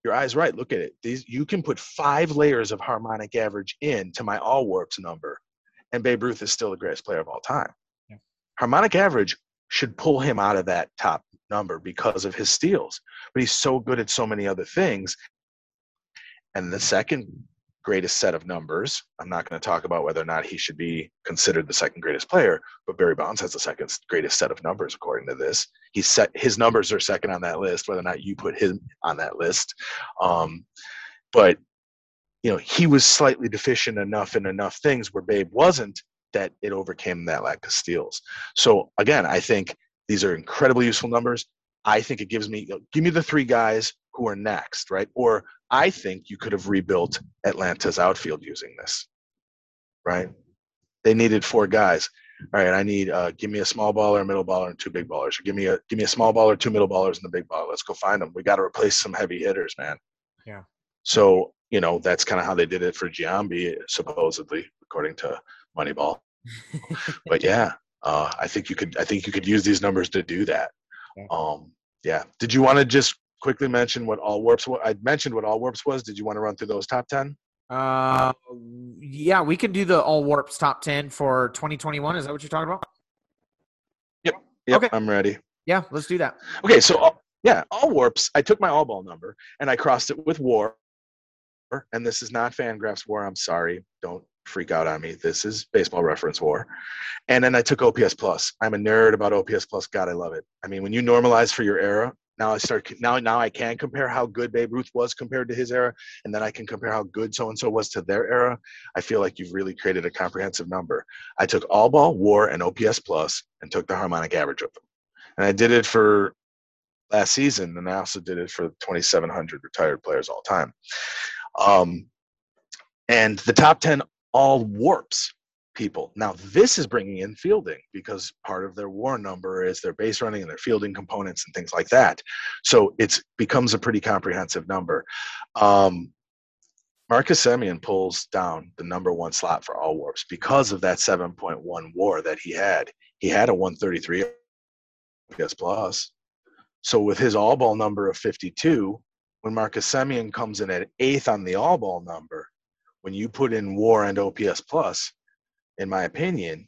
your eyes right. Look at it. These you can put five layers of harmonic average in to my all warps number, and Babe Ruth is still the greatest player of all time. Yeah. Harmonic average should pull him out of that top number because of his steals, but he's so good at so many other things. And the second greatest set of numbers. I'm not going to talk about whether or not he should be considered the second greatest player, but Barry Bonds has the second greatest set of numbers according to this. He's set his numbers are second on that list, whether or not you put him on that list. Um, but you know, he was slightly deficient enough in enough things where Babe wasn't that it overcame that lack of steals. So again, I think these are incredibly useful numbers. I think it gives me give me the three guys who are next, right? Or I think you could have rebuilt Atlanta's outfield using this, right? They needed four guys. All right, I need uh, give me a small baller, a middle baller, and two big ballers. Or give me a give me a small baller, two middle ballers, and the big baller. Let's go find them. We got to replace some heavy hitters, man. Yeah. So you know that's kind of how they did it for Giambi, supposedly, according to Moneyball. but yeah, uh, I think you could I think you could use these numbers to do that. Yeah. Um, yeah. Did you want to just quickly mention what all warps? I mentioned what all warps was. Did you want to run through those top ten? Uh, yeah, we can do the all warps top ten for 2021. Is that what you're talking about? Yep. Yep. Okay. I'm ready. Yeah, let's do that. Okay, so uh, yeah, all warps. I took my all ball number and I crossed it with war. And this is not Fangraphs war. I'm sorry. Don't freak out on me. This is baseball reference war. And then I took OPS plus. I'm a nerd about OPS plus. God, I love it. I mean, when you normalize for your era, now I start now now I can compare how good Babe Ruth was compared to his era, and then I can compare how good so and so was to their era. I feel like you've really created a comprehensive number. I took all ball, war, and OPS plus, and took the harmonic average of them, and I did it for last season, and I also did it for 2,700 retired players all time. Um, and the top 10 all warps people. Now, this is bringing in fielding because part of their war number is their base running and their fielding components and things like that. So it becomes a pretty comprehensive number. Um, Marcus Semien pulls down the number one slot for all warps because of that 7.1 war that he had. He had a 133 PS plus. So with his all ball number of 52, when Marcus Semien comes in at eighth on the all ball number, when you put in war and OPS plus, in my opinion,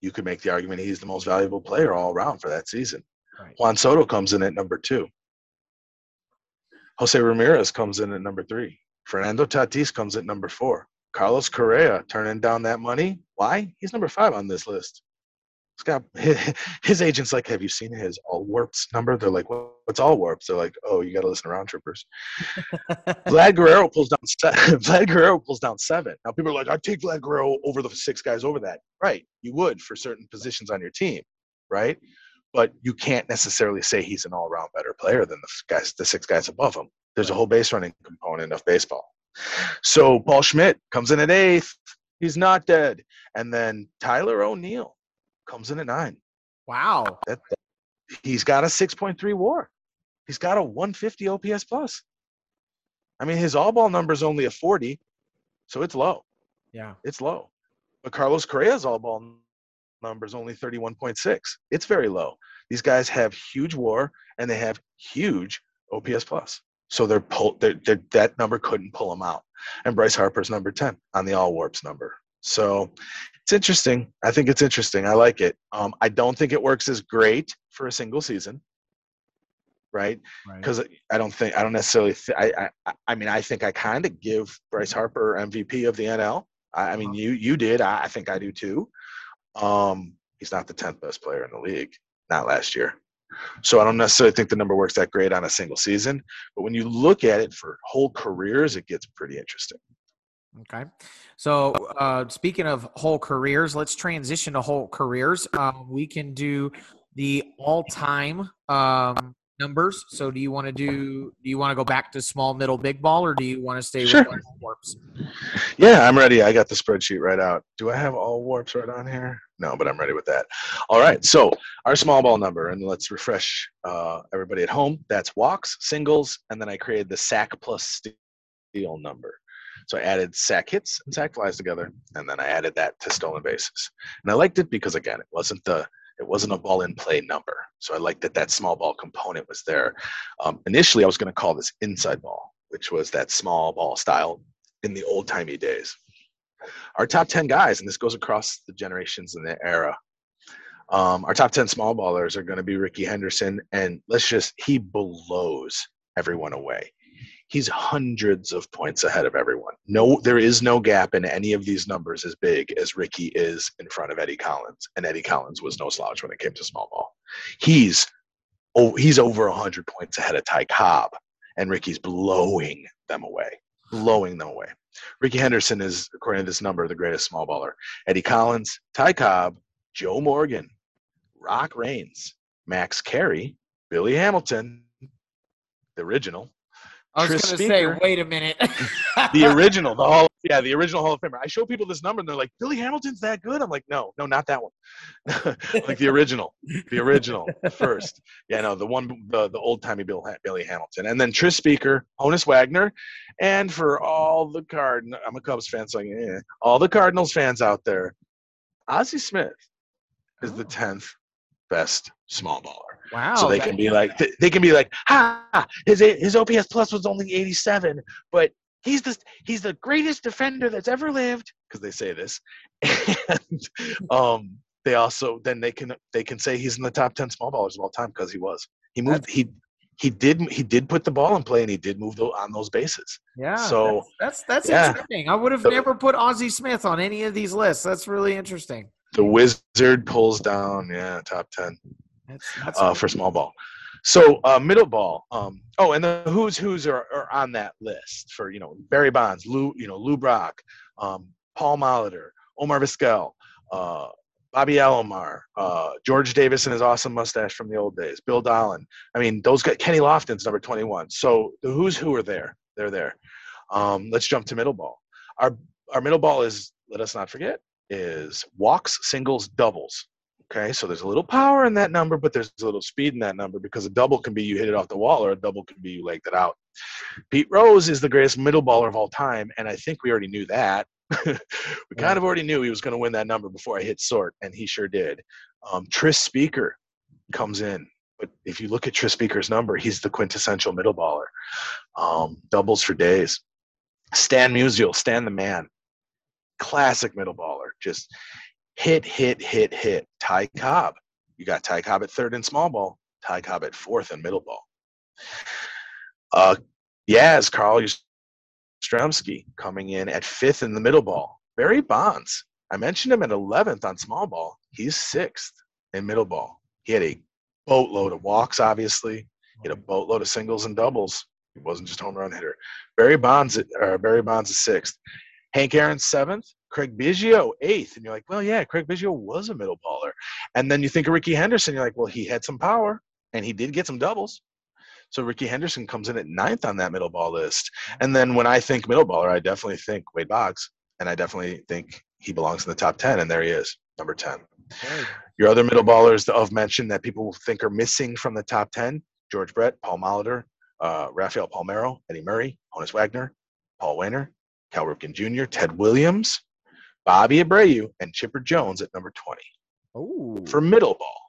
you could make the argument he's the most valuable player all around for that season. Right. Juan Soto comes in at number two. Jose Ramirez comes in at number three. Fernando Tatis comes at number four. Carlos Correa turning down that money. Why? He's number five on this list. Scott, his agent's like, "Have you seen his all warps number?" They're like, "What's all warps?" They're like, "Oh, you got to listen to round trippers." Vlad Guerrero pulls down. Seven. Vlad Guerrero pulls down seven. Now people are like, "I'd take Vlad Guerrero over the six guys over that." Right, you would for certain positions on your team, right? But you can't necessarily say he's an all-round better player than the guys, the six guys above him. There's a whole base running component of baseball. So Paul Schmidt comes in at eighth. He's not dead. And then Tyler O'Neill comes in at nine. Wow. That, that, he's got a 6.3 war. He's got a 150 OPS plus. I mean, his all ball number is only a 40, so it's low. Yeah. It's low. But Carlos Correa's all ball number is only 31.6. It's very low. These guys have huge war and they have huge OPS plus. So they're, pull, they're, they're, that number couldn't pull them out. And Bryce Harper's number 10 on the all warps number. So it's interesting. I think it's interesting. I like it. Um, I don't think it works as great for a single season, right? Because right. I don't think I don't necessarily. Th- I, I I mean I think I kind of give Bryce Harper MVP of the NL. I, I mean uh-huh. you you did. I, I, think I do too. Um, He's not the 10th best player in the league, not last year. So I don't necessarily think the number works that great on a single season, but when you look at it for whole careers, it gets pretty interesting. Okay. So uh, speaking of whole careers, let's transition to whole careers. Um, we can do the all-time um, numbers. So do you want to do? Do you want to go back to small, middle, big ball, or do you want to stay Sure. with all warps? Yeah, I'm ready. I got the spreadsheet right out. Do I have all warps right on here? No, but I'm ready with that. All right. So our small ball number, and let's refresh uh, everybody at home. That's walks, singles, and then I created the sack plus steal number. So I added sack hits and sack flies together, and then I added that to stolen bases. And I liked it because again, it wasn't the it wasn't a ball in play number. So I liked that that small ball component was there. Um, initially, I was going to call this inside ball, which was that small ball style in the old timey days. Our top 10 guys, and this goes across the generations and the era. Um, our top 10 small ballers are going to be Rickey Henderson, and let's just, he blows everyone away. He's hundreds of points ahead of everyone. No, there is no gap in any of these numbers as big as Rickey is in front of Eddie Collins, and Eddie Collins was no slouch when it came to small ball. He's oh, he's over 100 points ahead of Ty Cobb, and Rickey's blowing them away, blowing them away. Rickey Henderson is, according to this number, the greatest small baller. Eddie Collins, Ty Cobb, Joe Morgan, Rock Raines, Max Carey, Billy Hamilton, the original, I was going to say, wait a minute. the original, the Hall, yeah, the original Hall of Famer. I show people this number and they're like, Billy Hamilton's that good? I'm like, no, no, not that one. like the original, the original the first. Yeah, no, the one, the, the old timey Bill, Billy Hamilton. And then Tris Speaker, Honus Wagner, and for all the Card, I'm a Cubs fan, so yeah, all the Cardinals fans out there, Ozzie Smith is oh. the 10th best small baller. wow. so they can be like th- they can be like ha his his ops plus was only 87 but he's the he's the greatest defender that's ever lived because they say this and um they also then they can they can say he's in the top 10 small ballers of all time because he was he moved he he did he did put the ball in play and he did move tho- on those bases Yeah. So, that's that's, that's yeah. interesting. I would have So- never put Ozzie Smith on any of these lists. That's really interesting. The wizard pulls down yeah top 10 That's, that's uh, for small ball. So uh, middle ball. Um, oh, and the who's who's are, are on that list for you know Barry Bonds, Lou you know Lou Brock, um, Paul Molitor, Omar Vizquel, uh, Bobby Alomar, uh, George Davis and his awesome mustache from the old days, Bill Dahlen. I mean, those guys. Kenny Lofton's number twenty-one. So the who's who are there. They're there. Um, let's jump to middle ball. Our our middle ball is let us not forget is walks, singles, doubles. Okay, so there's a little power in that number, but there's a little speed in that number because a double can be you hit it off the wall, or a double can be you legged it out. Pete Rose is the greatest middle baller of all time, and I think we already knew that. we kind of already knew he was going to win that number before I hit sort, and he sure did. Um, Tris Speaker comes in, but if you look at Tris Speaker's number, he's the quintessential middle baller. Um, doubles for days. Stan Musial, Stan the man, classic middle baller, just hit, hit, hit, hit. Ty Cobb. You got Ty Cobb at third in small ball, Ty Cobb at fourth in middle ball. Uh, Yaz, Carl Yastrzemski coming in at fifth in the middle ball. Barry Bonds. I mentioned him at 11th on small ball. He's sixth in middle ball. He had a boatload of walks, obviously. He had a boatload of singles and doubles. He wasn't just home run hitter. Barry Bonds, uh, Barry Bonds is sixth. Hank Aaron seventh. Craig Biggio eighth, and you're like, well, yeah, Craig Biggio was a middle baller. And then you think of Rickey Henderson, you're like, well, he had some power, and he did get some doubles. So Rickey Henderson comes in at ninth on that middle ball list. And then when I think middle baller, I definitely think Wade Boggs, and I definitely think he belongs in the top ten, and there he is, number ten. Your other middle ballers of mention that people think are missing from the top 10 George Brett, Paul Molitor, uh, Rafael Palmeiro, Eddie Murray, Honus Wagner, Paul Waner, Cal Ripken Jr., Ted Williams, Bobby Abreu, and Chipper Jones at number 20 Ooh. for middle ball.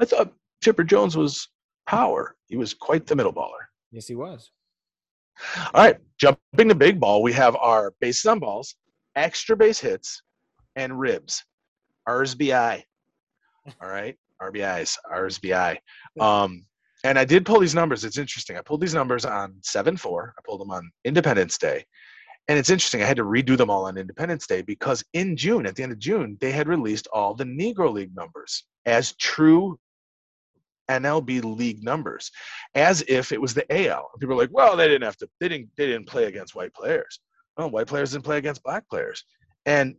I thought Chipper Jones was power. He was quite the middle baller. yes, he was. All right, jumping to big ball, we have our bases on balls, extra base hits, and ribs. RSBI. All right, RBIs, RSBI. Um, and I did pull these numbers. It's interesting. I pulled these numbers on 7 4. I pulled them on Independence Day. And it's interesting, I had to redo them all on Independence Day because in June, at the end of June, they had released all the Negro League numbers as true NLB league numbers, as if it was the AL. People are like, well, they didn't have to, they didn't, they didn't play against white players. Well, white players didn't play against black players. And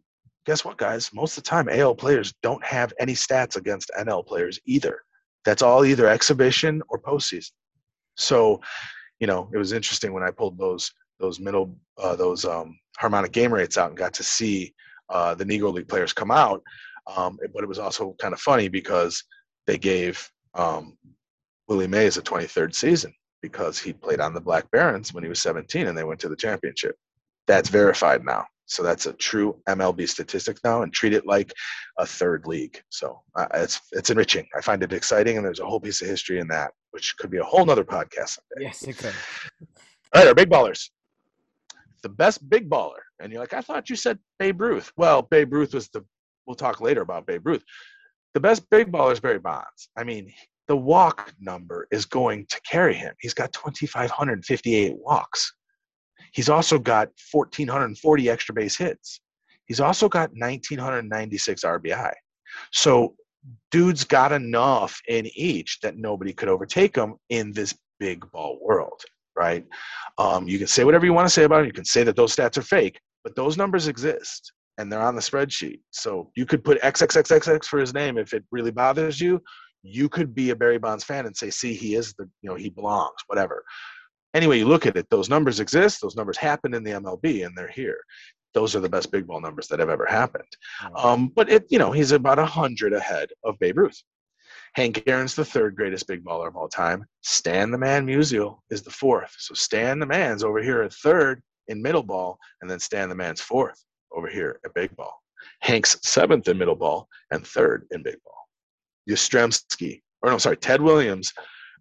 guess what, guys? Most of the time, AL players don't have any stats against NL players either. That's all either exhibition or postseason. So, you know, it was interesting when I pulled those those middle uh, those um, harmonic game rates out and got to see uh, the Negro League players come out. Um, but it was also kind of funny because they gave um, Willie Mays a 23rd season because he played on the Black Barons when he was 17 and they went to the championship. That's verified now. So that's a true MLB statistic now, and treat it like a third league. So uh, it's it's enriching. I find it exciting, and there's a whole piece of history in that, which could be a whole nother podcast someday. Yes, it could. All right, our big ballers the best big baller. And you're like, I thought you said Babe Ruth. Well, Babe Ruth was the, we'll talk later about Babe Ruth. The best big baller is Barry Bonds. I mean, the walk number is going to carry him. He's got 2,558 walks. He's also got 1,440 extra base hits. He's also got 1,996 RBI. So, dude's got enough in each that nobody could overtake him in this big ball world right? Um, you can say whatever you want to say about it. You can say that those stats are fake, but those numbers exist and they're on the spreadsheet. So you could put XXXXX for his name if it really bothers you. You could be a Barry Bonds fan and say, see, he is the, you know, he belongs, whatever. Anyway, you look at it, those numbers exist, those numbers happen in the MLB, and they're here. Those are the best big ball numbers that have ever happened. Um, but it, you know, he's about a hundred ahead of Babe Ruth. Hank Aaron's the third greatest big baller of all time. Stan the Man Musial is the fourth. So Stan the Man's over here at third in middle ball, and then Stan the Man's fourth over here at big ball. Hank's seventh in middle ball and third in big ball. Yastrzemski, or no, sorry, Ted Williams,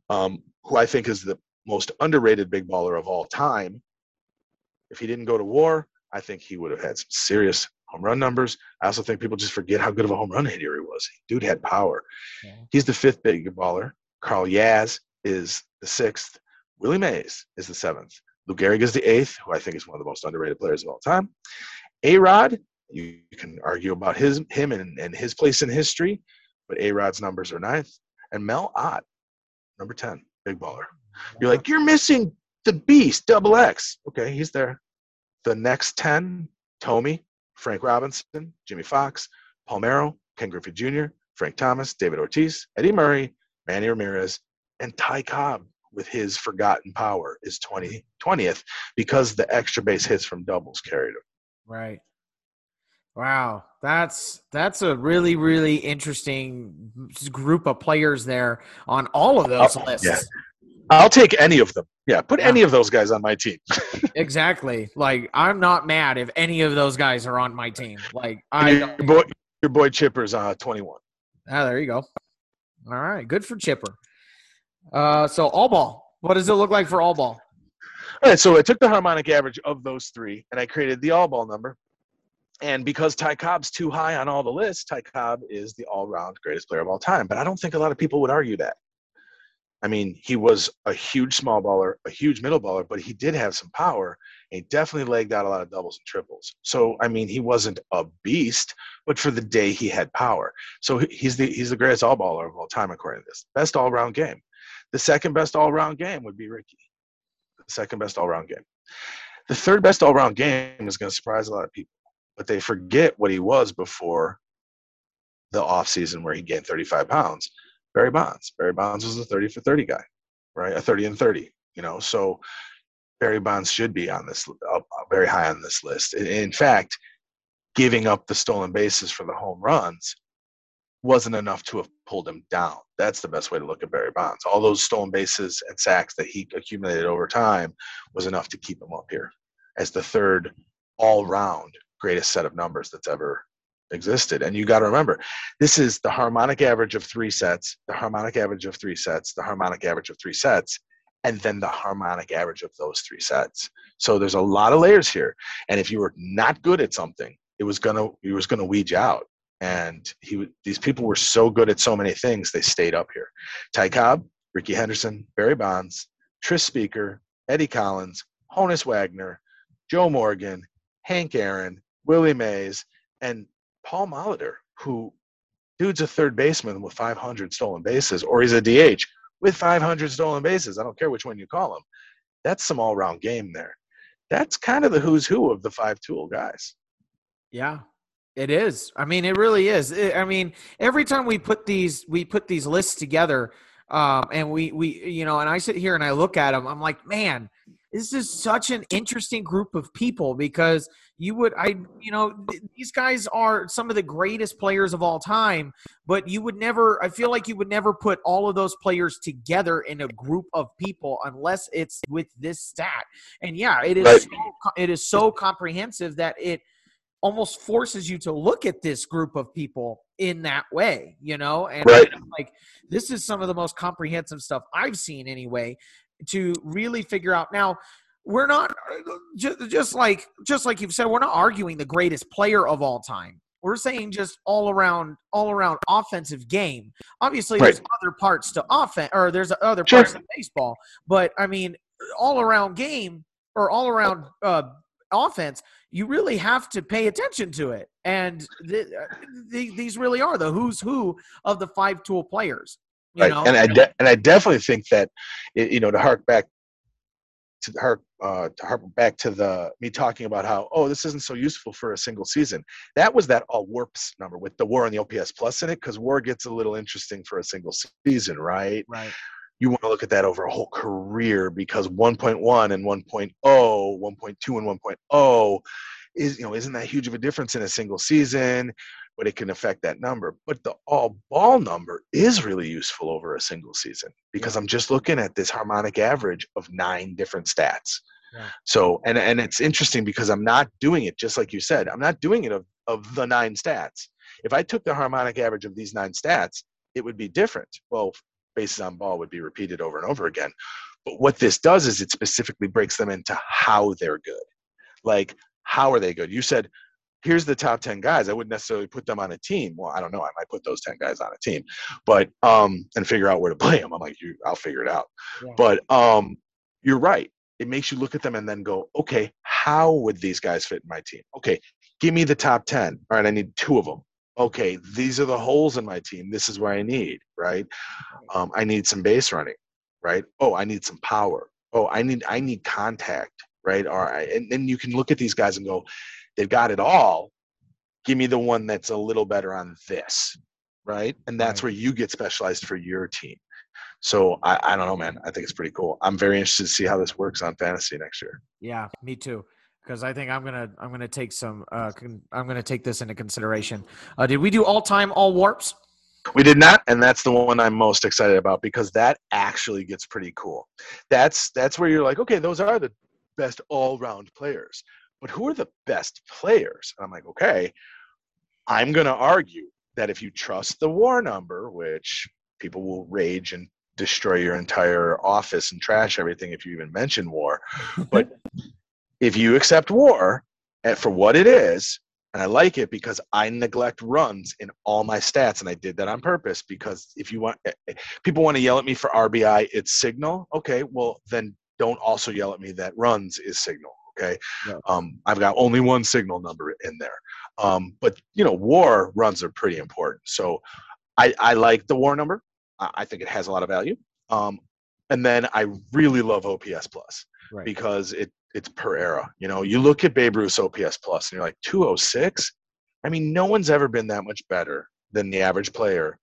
um, who I think is the most underrated big baller of all time. If he didn't go to war, I think he would have had some serious home run numbers. I also think people just forget how good of a home run hitter he was. Dude had power. Yeah. He's the fifth big baller. Carl Yaz is the sixth. Willie Mays is the seventh. Lou Gehrig is the eighth, who I think is one of the most underrated players of all time. A Rod, you, can argue about his him and, and his place in history, but A Rod's numbers are ninth. And Mel Ott, number 10, big baller. You're like, you're missing the beast, double X. Okay, he's there. The next 10, Tommy, Frank Robinson, Jimmie Foxx, Palmeiro, Ken Griffey Jr., Frank Thomas, David Ortiz, Eddie Murray, Manny Ramirez, and Ty Cobb with his forgotten power is 20, 20th because the extra base hits from doubles carried him. Right. Wow, that's that's a really really interesting group of players there on all of those oh, lists. Yeah. I'll take any of them. Yeah, put yeah. any of those guys on my team. exactly. Like I'm not mad if any of those guys are on my team. Like I your boy, your boy Chipper's uh 21. Ah, there you go. All right, good for Chipper. Uh, so all ball. What does it look like for all ball? All right, so I took the harmonic average of those three and I created the all ball number. And because Ty Cobb's too high on all the lists, Ty Cobb is the all round greatest player of all time. But I don't think a lot of people would argue that. I mean, he was a huge small baller, a huge middle baller, but he did have some power. he definitely legged out a lot of doubles and triples. So, I mean, he wasn't a beast, but for the day he had power. So he's the he's the greatest all baller of all time, according to this. Best all round game. The second best all round game would be Rickey. The second best all round game. The third best all round game is going to surprise a lot of people, but they forget what he was before the off season where he gained 35 pounds Barry Bonds. Barry Bonds was a 30 for 30 guy, right? A 30 and 30, you know. So Barry Bonds should be on this up uh, very high on this list. In fact, giving up the stolen bases for the home runs wasn't enough to have pulled him down. That's the best way to look at Barry Bonds. All those stolen bases and sacks that he accumulated over time was enough to keep him up here as the third all round greatest set of numbers that's ever existed. And you got to remember, this is the harmonic average of three sets, the harmonic average of three sets, the harmonic average of three sets, and then the harmonic average of those three sets. So there's a lot of layers here. And if you were not good at something, it was gonna it was gonna weed you out. And he these people were so good at so many things, they stayed up here. Ty Cobb, Rickey Henderson, Barry Bonds, Tris Speaker, Eddie Collins, Honus Wagner, Joe Morgan, Hank Aaron, Willie Mays, and Paul Molitor, who dude's a third baseman with 500 stolen bases, or he's a DH with 500 stolen bases. I don't care which one you call him. That's some all round game there. That's kind of the who's who of the five tool guys. Yeah, it is. I mean, it really is. I mean, every time we put these we put these lists together, um, and we we you know, and I sit here and I look at them, I'm like, man, this is such an interesting group of people because you would i you know these guys are some of the greatest players of all time but you would never i feel like you would never put all of those players together in a group of people unless it's with this stat and yeah it is right. so, it is so comprehensive that it almost forces you to look at this group of people in that way you know and right. like this is some of the most comprehensive stuff i've seen anyway to really figure out. Now we're not just, just like just like you've said we're not arguing the greatest player of all time. We're saying just all around all around offensive game. Obviously right. there's other parts to offense or there's other sure. parts of baseball but i mean all around game or all around uh, offense you really have to pay attention to it. And th- th- these really are the who's who of the five tool players you right. know? And I de- and I definitely think that you know to hark back to hark uh, to hark back to the me talking about how oh this isn't so useful for a single season. That was that all warps number with the war and the OPS plus in it because war gets a little interesting for a single season, right? Right. You want to look at that over a whole career because 1.1 and 1.0, 1.2 and 1.0 is you know isn't that huge of a difference in a single season but it can affect that number. But the all ball number is really useful over a single season because yeah. I'm just looking at this harmonic average of nine different stats. Yeah. So, and, and it's interesting because I'm not doing it just like you said, I'm not doing it of, of the nine stats. If I took the harmonic average of these nine stats, it would be different. Well, bases on ball would be repeated over and over again. But what this does is it specifically breaks them into how they're good. Like, how are they good? You said here's the top 10 guys i wouldn't necessarily put them on a team. Well i don't know i might put those 10 guys on a team but um and figure out where to play them i'm like you i'll figure it out. Yeah. but um you're right. It makes you look at them and then go okay how would these guys fit in my team? Okay give me the top 10 all right i need two of them okay these are the holes in my team. This is where i need right. Um, i need some base running right? Oh i need some power. Oh i need i need contact right? All right and then you can look at these guys and go they've got it all. Give me the one that's a little better on this, right? And that's where you get specialized for your team. So I, I don't know, man. I think it's pretty cool. I'm very interested to see how this works on fantasy next year. Yeah, me too. Because I think I'm gonna I'm gonna take some uh, con- I'm gonna take this into consideration. Uh, did we do all time all warps? We did not, and that's the one I'm most excited about because that actually gets pretty cool. That's that's where you're like, okay, those are the best all round players but who are the best players? And I'm like, okay, I'm going to argue that if you trust the war number, which people will rage and destroy your entire office and trash everything if you even mention war, but if you accept war for what it is, and I like it because I neglect runs in all my stats, and I did that on purpose. Because if you want, eh, eh, people want to yell at me for RBI, it's signal. Okay, well then don't also yell at me that runs is signal. Okay, yeah. um, I've got only one signal number in there, um, but you know, war runs are pretty important. So I, I like the war number. I think it has a lot of value. Um, and then I really love OPS plus right. because it it's per era. You know, you look at Babe Ruth's OPS plus and you're like 206. I mean, no one's ever been that much better than the average player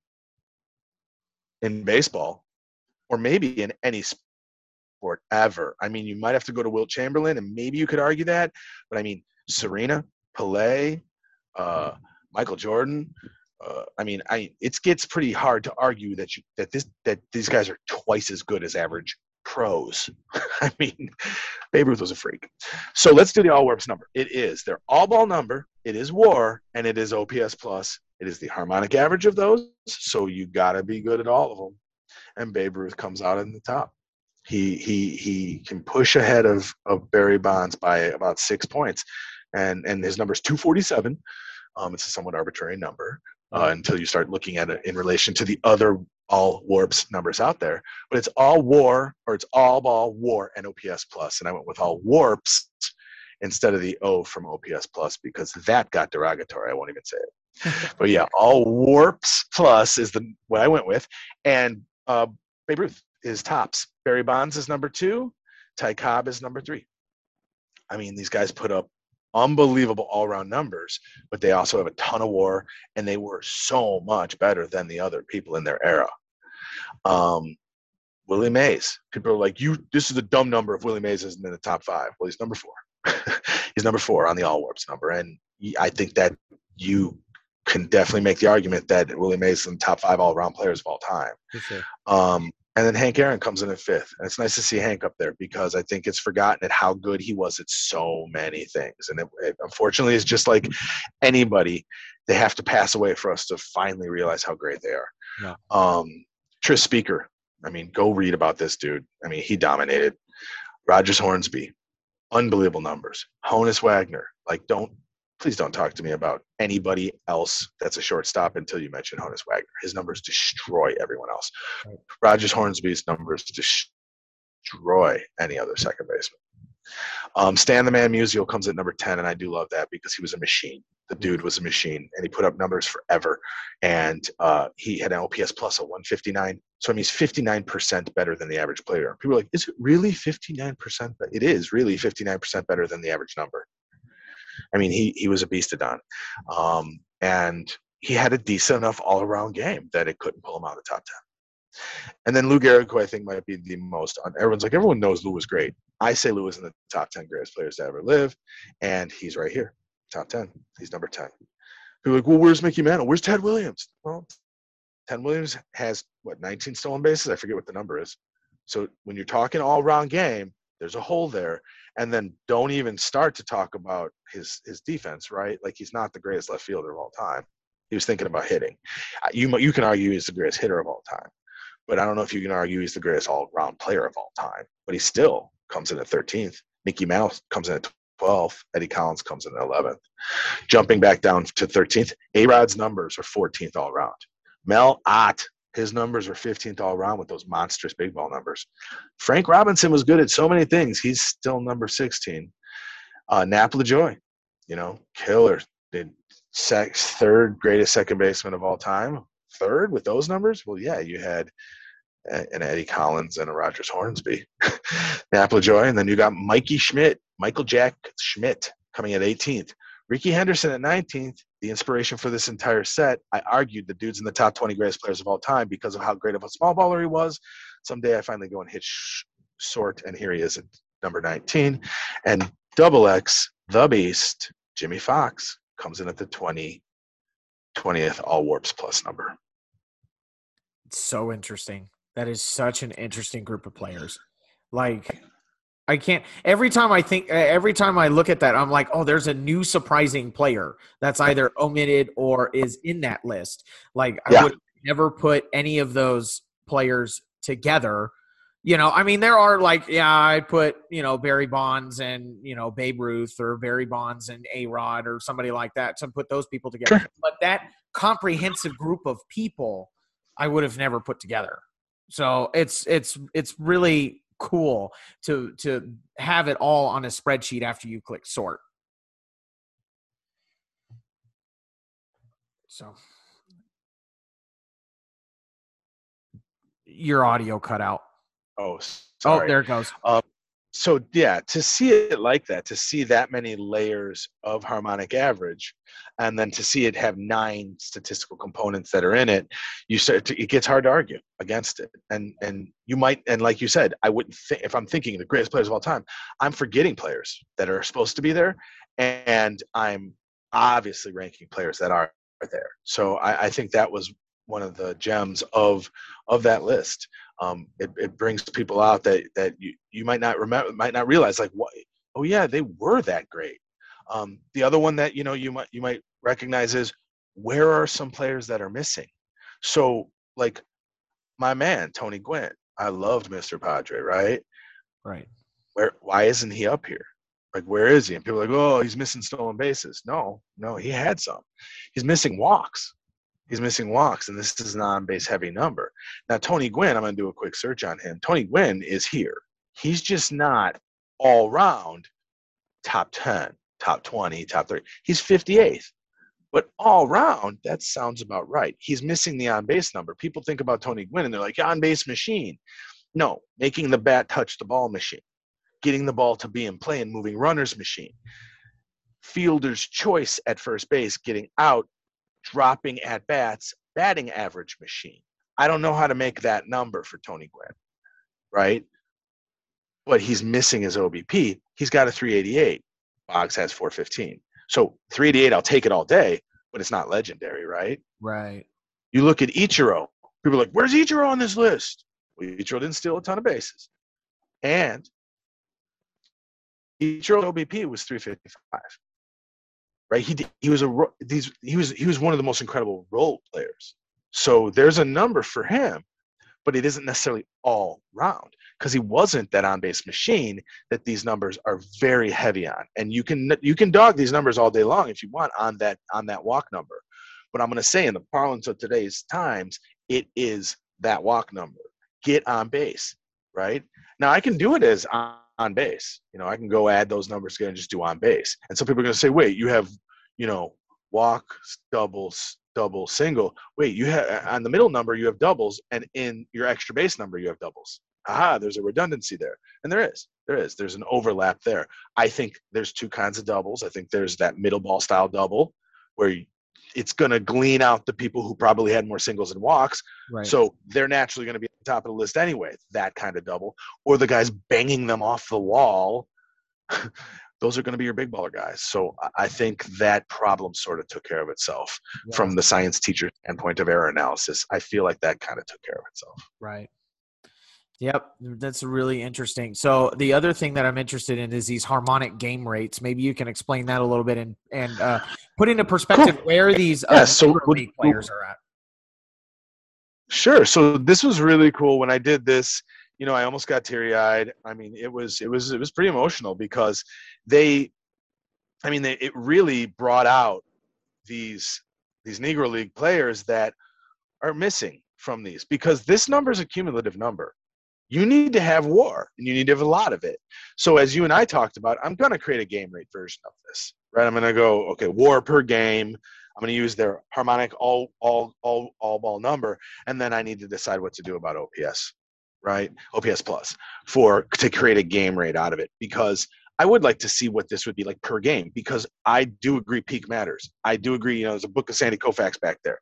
in baseball, or maybe in any sport ever. I mean, you might have to go to Wilt Chamberlain, and maybe you could argue that, but I mean, Serena, Pelé, uh, Michael Jordan. Uh, I mean, I it gets pretty hard to argue that you that this that these guys are twice as good as average pros. I mean, Babe Ruth was a freak. So let's do the all warps number. It is their all ball number. It is WAR, and it is OPS plus. It is the harmonic average of those. So you got to be good at all of them. And Babe Ruth comes out in the top. He he he can push ahead of of Barry Bonds by about six points, and and his number is 247. Um, it's a somewhat arbitrary number uh, until you start looking at it in relation to the other all warps numbers out there. But it's all war or it's all ball war and OPS plus, and I went with all warps, instead of the O from OPS plus because that got derogatory. I won't even say it. but yeah, all warps plus is the what I went with, and uh, Babe Ruth is tops. Barry Bonds is number two. Ty Cobb is number three. I mean, these guys put up unbelievable all-round numbers, but they also have a ton of WAR, and they were so much better than the other people in their era. Um, Willie Mays. People are like, "You, this is a dumb number if Willie Mays isn't in the top five. Well, he's number four. he's number four on the all warps number, and I think that you can definitely make the argument that Willie Mays is in the top five all round players of all time. Sure. Um, and then Hank Aaron comes in at fifth. And it's nice to see Hank up there because I think it's forgotten at how good he was at so many things. And it, it, unfortunately, it's just like anybody, they have to pass away for us to finally realize how great they are. Yeah. Um, Tris Speaker, I mean, go read about this dude. I mean, he dominated. Rogers Hornsby, unbelievable numbers. Honus Wagner, like, don't please don't talk to me about anybody else that's a shortstop until you mention Honus Wagner. His numbers destroy everyone else. Right. Rogers Hornsby's numbers destroy any other second baseman. Um, Stan the Man Musial comes at number 10, and I do love that because he was a machine. The dude was a machine, and he put up numbers forever. And uh, he had an OPS plus of 159. So I mean, he's 59% better than the average player. People are like, is it really 59%? But it is really 59% better than the average number. I mean, he he was a beast of Don, um, and he had a decent enough all around game that it couldn't pull him out of the top ten. And then Lou Gehrig, who I think might be the most. Everyone's like, everyone knows Lou was great. I say Lou is in the top ten greatest players to ever live, and he's right here, top ten. He's number ten. People like, well, where's Mickey Mantle? Where's Ted Williams? Well, Ted Williams has what 19 stolen bases. I forget what the number is. So when you're talking all round game, there's a hole there and then don't even start to talk about his his defense right? Like he's not the greatest left fielder of all time. He was thinking about hitting. You you can argue he's the greatest hitter of all time but i don't know if you can argue he's the greatest all-round player of all time but he still comes in at 13th mickey mouse comes in at 12th eddie collins comes in at 11th jumping back down to 13th a rod's numbers are 14th all around mel ott his numbers were 15th all around with those monstrous big ball numbers. Frank Robinson was good at so many things. He's still number 16. Uh, Nap you know, killer. Did sex, third greatest second baseman of all time. Third with those numbers? Well, yeah, you had an Eddie Collins and a Rogers Hornsby. Nap Lajoie, and then you got Mikey Schmidt, Michael Jack Schmidt coming at 18th. Rickey Henderson at 19th, the inspiration for this entire set. I argued the dude's in the top 20 greatest players of all time because of how great of a small baller he was. Someday I finally go and hit sh- sort, and here he is at number 19. And double X, the beast, Jimmy Foxx, comes in at the 20, 20th all warps plus number. It's so interesting. That is such an interesting group of players. Like I can't. Every time I think, every time I look at that, I'm like, oh, there's a new surprising player that's either omitted or is in that list. Like I would never put any of those players together. You know, I mean, there are like, yeah, I'd put you know Barry Bonds and you know Babe Ruth or Barry Bonds and A Rod or somebody like that to put those people together. Sure. But that comprehensive group of people, I would have never put together. So it's it's it's really cool to to have it all on a spreadsheet after you click sort. So your audio cut out. Oh, sorry. Oh, there it goes. Um, so yeah to see it like that to see that many layers of harmonic average and then to see it have nine statistical components that are in it you start to, it gets hard to argue against it. And and you might and like you said i wouldn't think if i'm thinking the greatest players of all time i'm forgetting players that are supposed to be there and i'm obviously ranking players that are there. So i, I think that was one of the gems of of that list um, it, it brings people out that that you, you might not remember might not realize like what oh yeah they were that great. Um, the other one that you know you might you might recognize is where are some players that are missing? So like my man tony gwynn i loved mr padre right? Right. Where why isn't he up here? Like where is he? And people are like oh he's missing stolen bases. No no he had some. He's missing walks He's missing walks, and this is an on base heavy number. Now, Tony Gwynn, I'm going to do a quick search on him. Tony Gwynn is here. He's just not all round top 10, top 20, top 30. He's 58th. But all round, that sounds about right. He's missing the on base number. People think about Tony Gwynn and they're like, on base machine. No, making the bat touch the ball machine, getting the ball to be in play and moving runners machine. Fielder's choice at first base, getting out, dropping at bats, batting average machine. I don't know how to make that number for Tony Gwynn, right? But he's missing his OBP. He's got a 388. Boggs has 415. So 388, I'll take it all day, but it's not legendary, right? Right. You look at Ichiro. People are like, where's Ichiro on this list? Well, Ichiro didn't steal a ton of bases. And Ichiro's OBP was 355. Right? He he was a these he was he was one of the most incredible role players. So there's a number for him, but it isn't necessarily all round because he wasn't that on base machine that these numbers are very heavy on. And you can you can dog these numbers all day long if you want on that on that walk number. But I'm going to say in the parlance of today's times, it is that walk number. Get on base, right? Now I can do it as on, on base. You know, I can go add those numbers together and just do on base. And some people are going to say, wait, you have, you know, walk, doubles, double, single. Wait, you have on the middle number you have doubles, and in your extra base number you have doubles. Aha, there's a redundancy there, and there is, there is, there's an overlap there. I think there's two kinds of doubles. I think there's that middle ball style double, where it's going to glean out the people who probably had more singles and walks. Right. So they're naturally going to be top of the list anyway. That kind of double, or the guys banging them off the wall. those are going to be your big baller guys. So I think that problem sort of took care of itself yeah. from the science teacher standpoint of error analysis. I feel like that kind of took care of itself. Right. Yep, that's really interesting. So the other thing that I'm interested in is these harmonic game rates. Maybe you can explain that a little bit and and uh, put into perspective cool. where these uh, yeah, so league players are at. Sure. So this was really cool when I did this you know, I almost got teary eyed. I mean, it was it was it was pretty emotional because they, I mean, they, it really brought out these these Negro League players that are missing from these because this number is a cumulative number. You need to have war and you need to have a lot of it. So as you and I talked about, I'm going to create a game rate version of this, right? I'm going to go, okay, war per game. I'm going to use their harmonic all all all all ball number, and then I need to decide what to do about OPS right? OPS plus for to create a game rate out of it because I would like to see what this would be like per game because I do agree peak matters. I do agree. You know, there's a book of Sandy Koufax back there.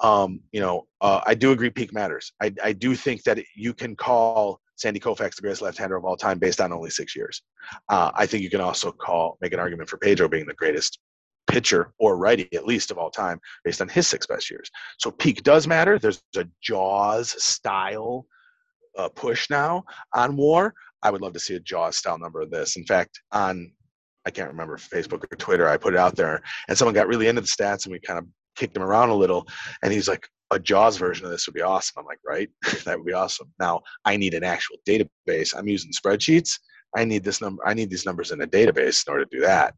Um, you know, uh, I do agree peak matters. I, I do think that you can call Sandy Koufax the greatest left-hander of all time based on only six years. Uh, I think you can also call make an argument for Pedro being the greatest pitcher or righty at least of all time based on his six best years. So peak does matter. There's a Jaws style uh, push now on war. I would love to see a Jaws style number of this. In fact, on I can't remember Facebook or Twitter, I put it out there, and someone got really into the stats, and we kind of kicked him around a little, and he's like, a Jaws version of this would be awesome. I'm like, right, that would be awesome. Now I need an actual database. I'm using spreadsheets. I need this number. I need these numbers in a database in order to do that.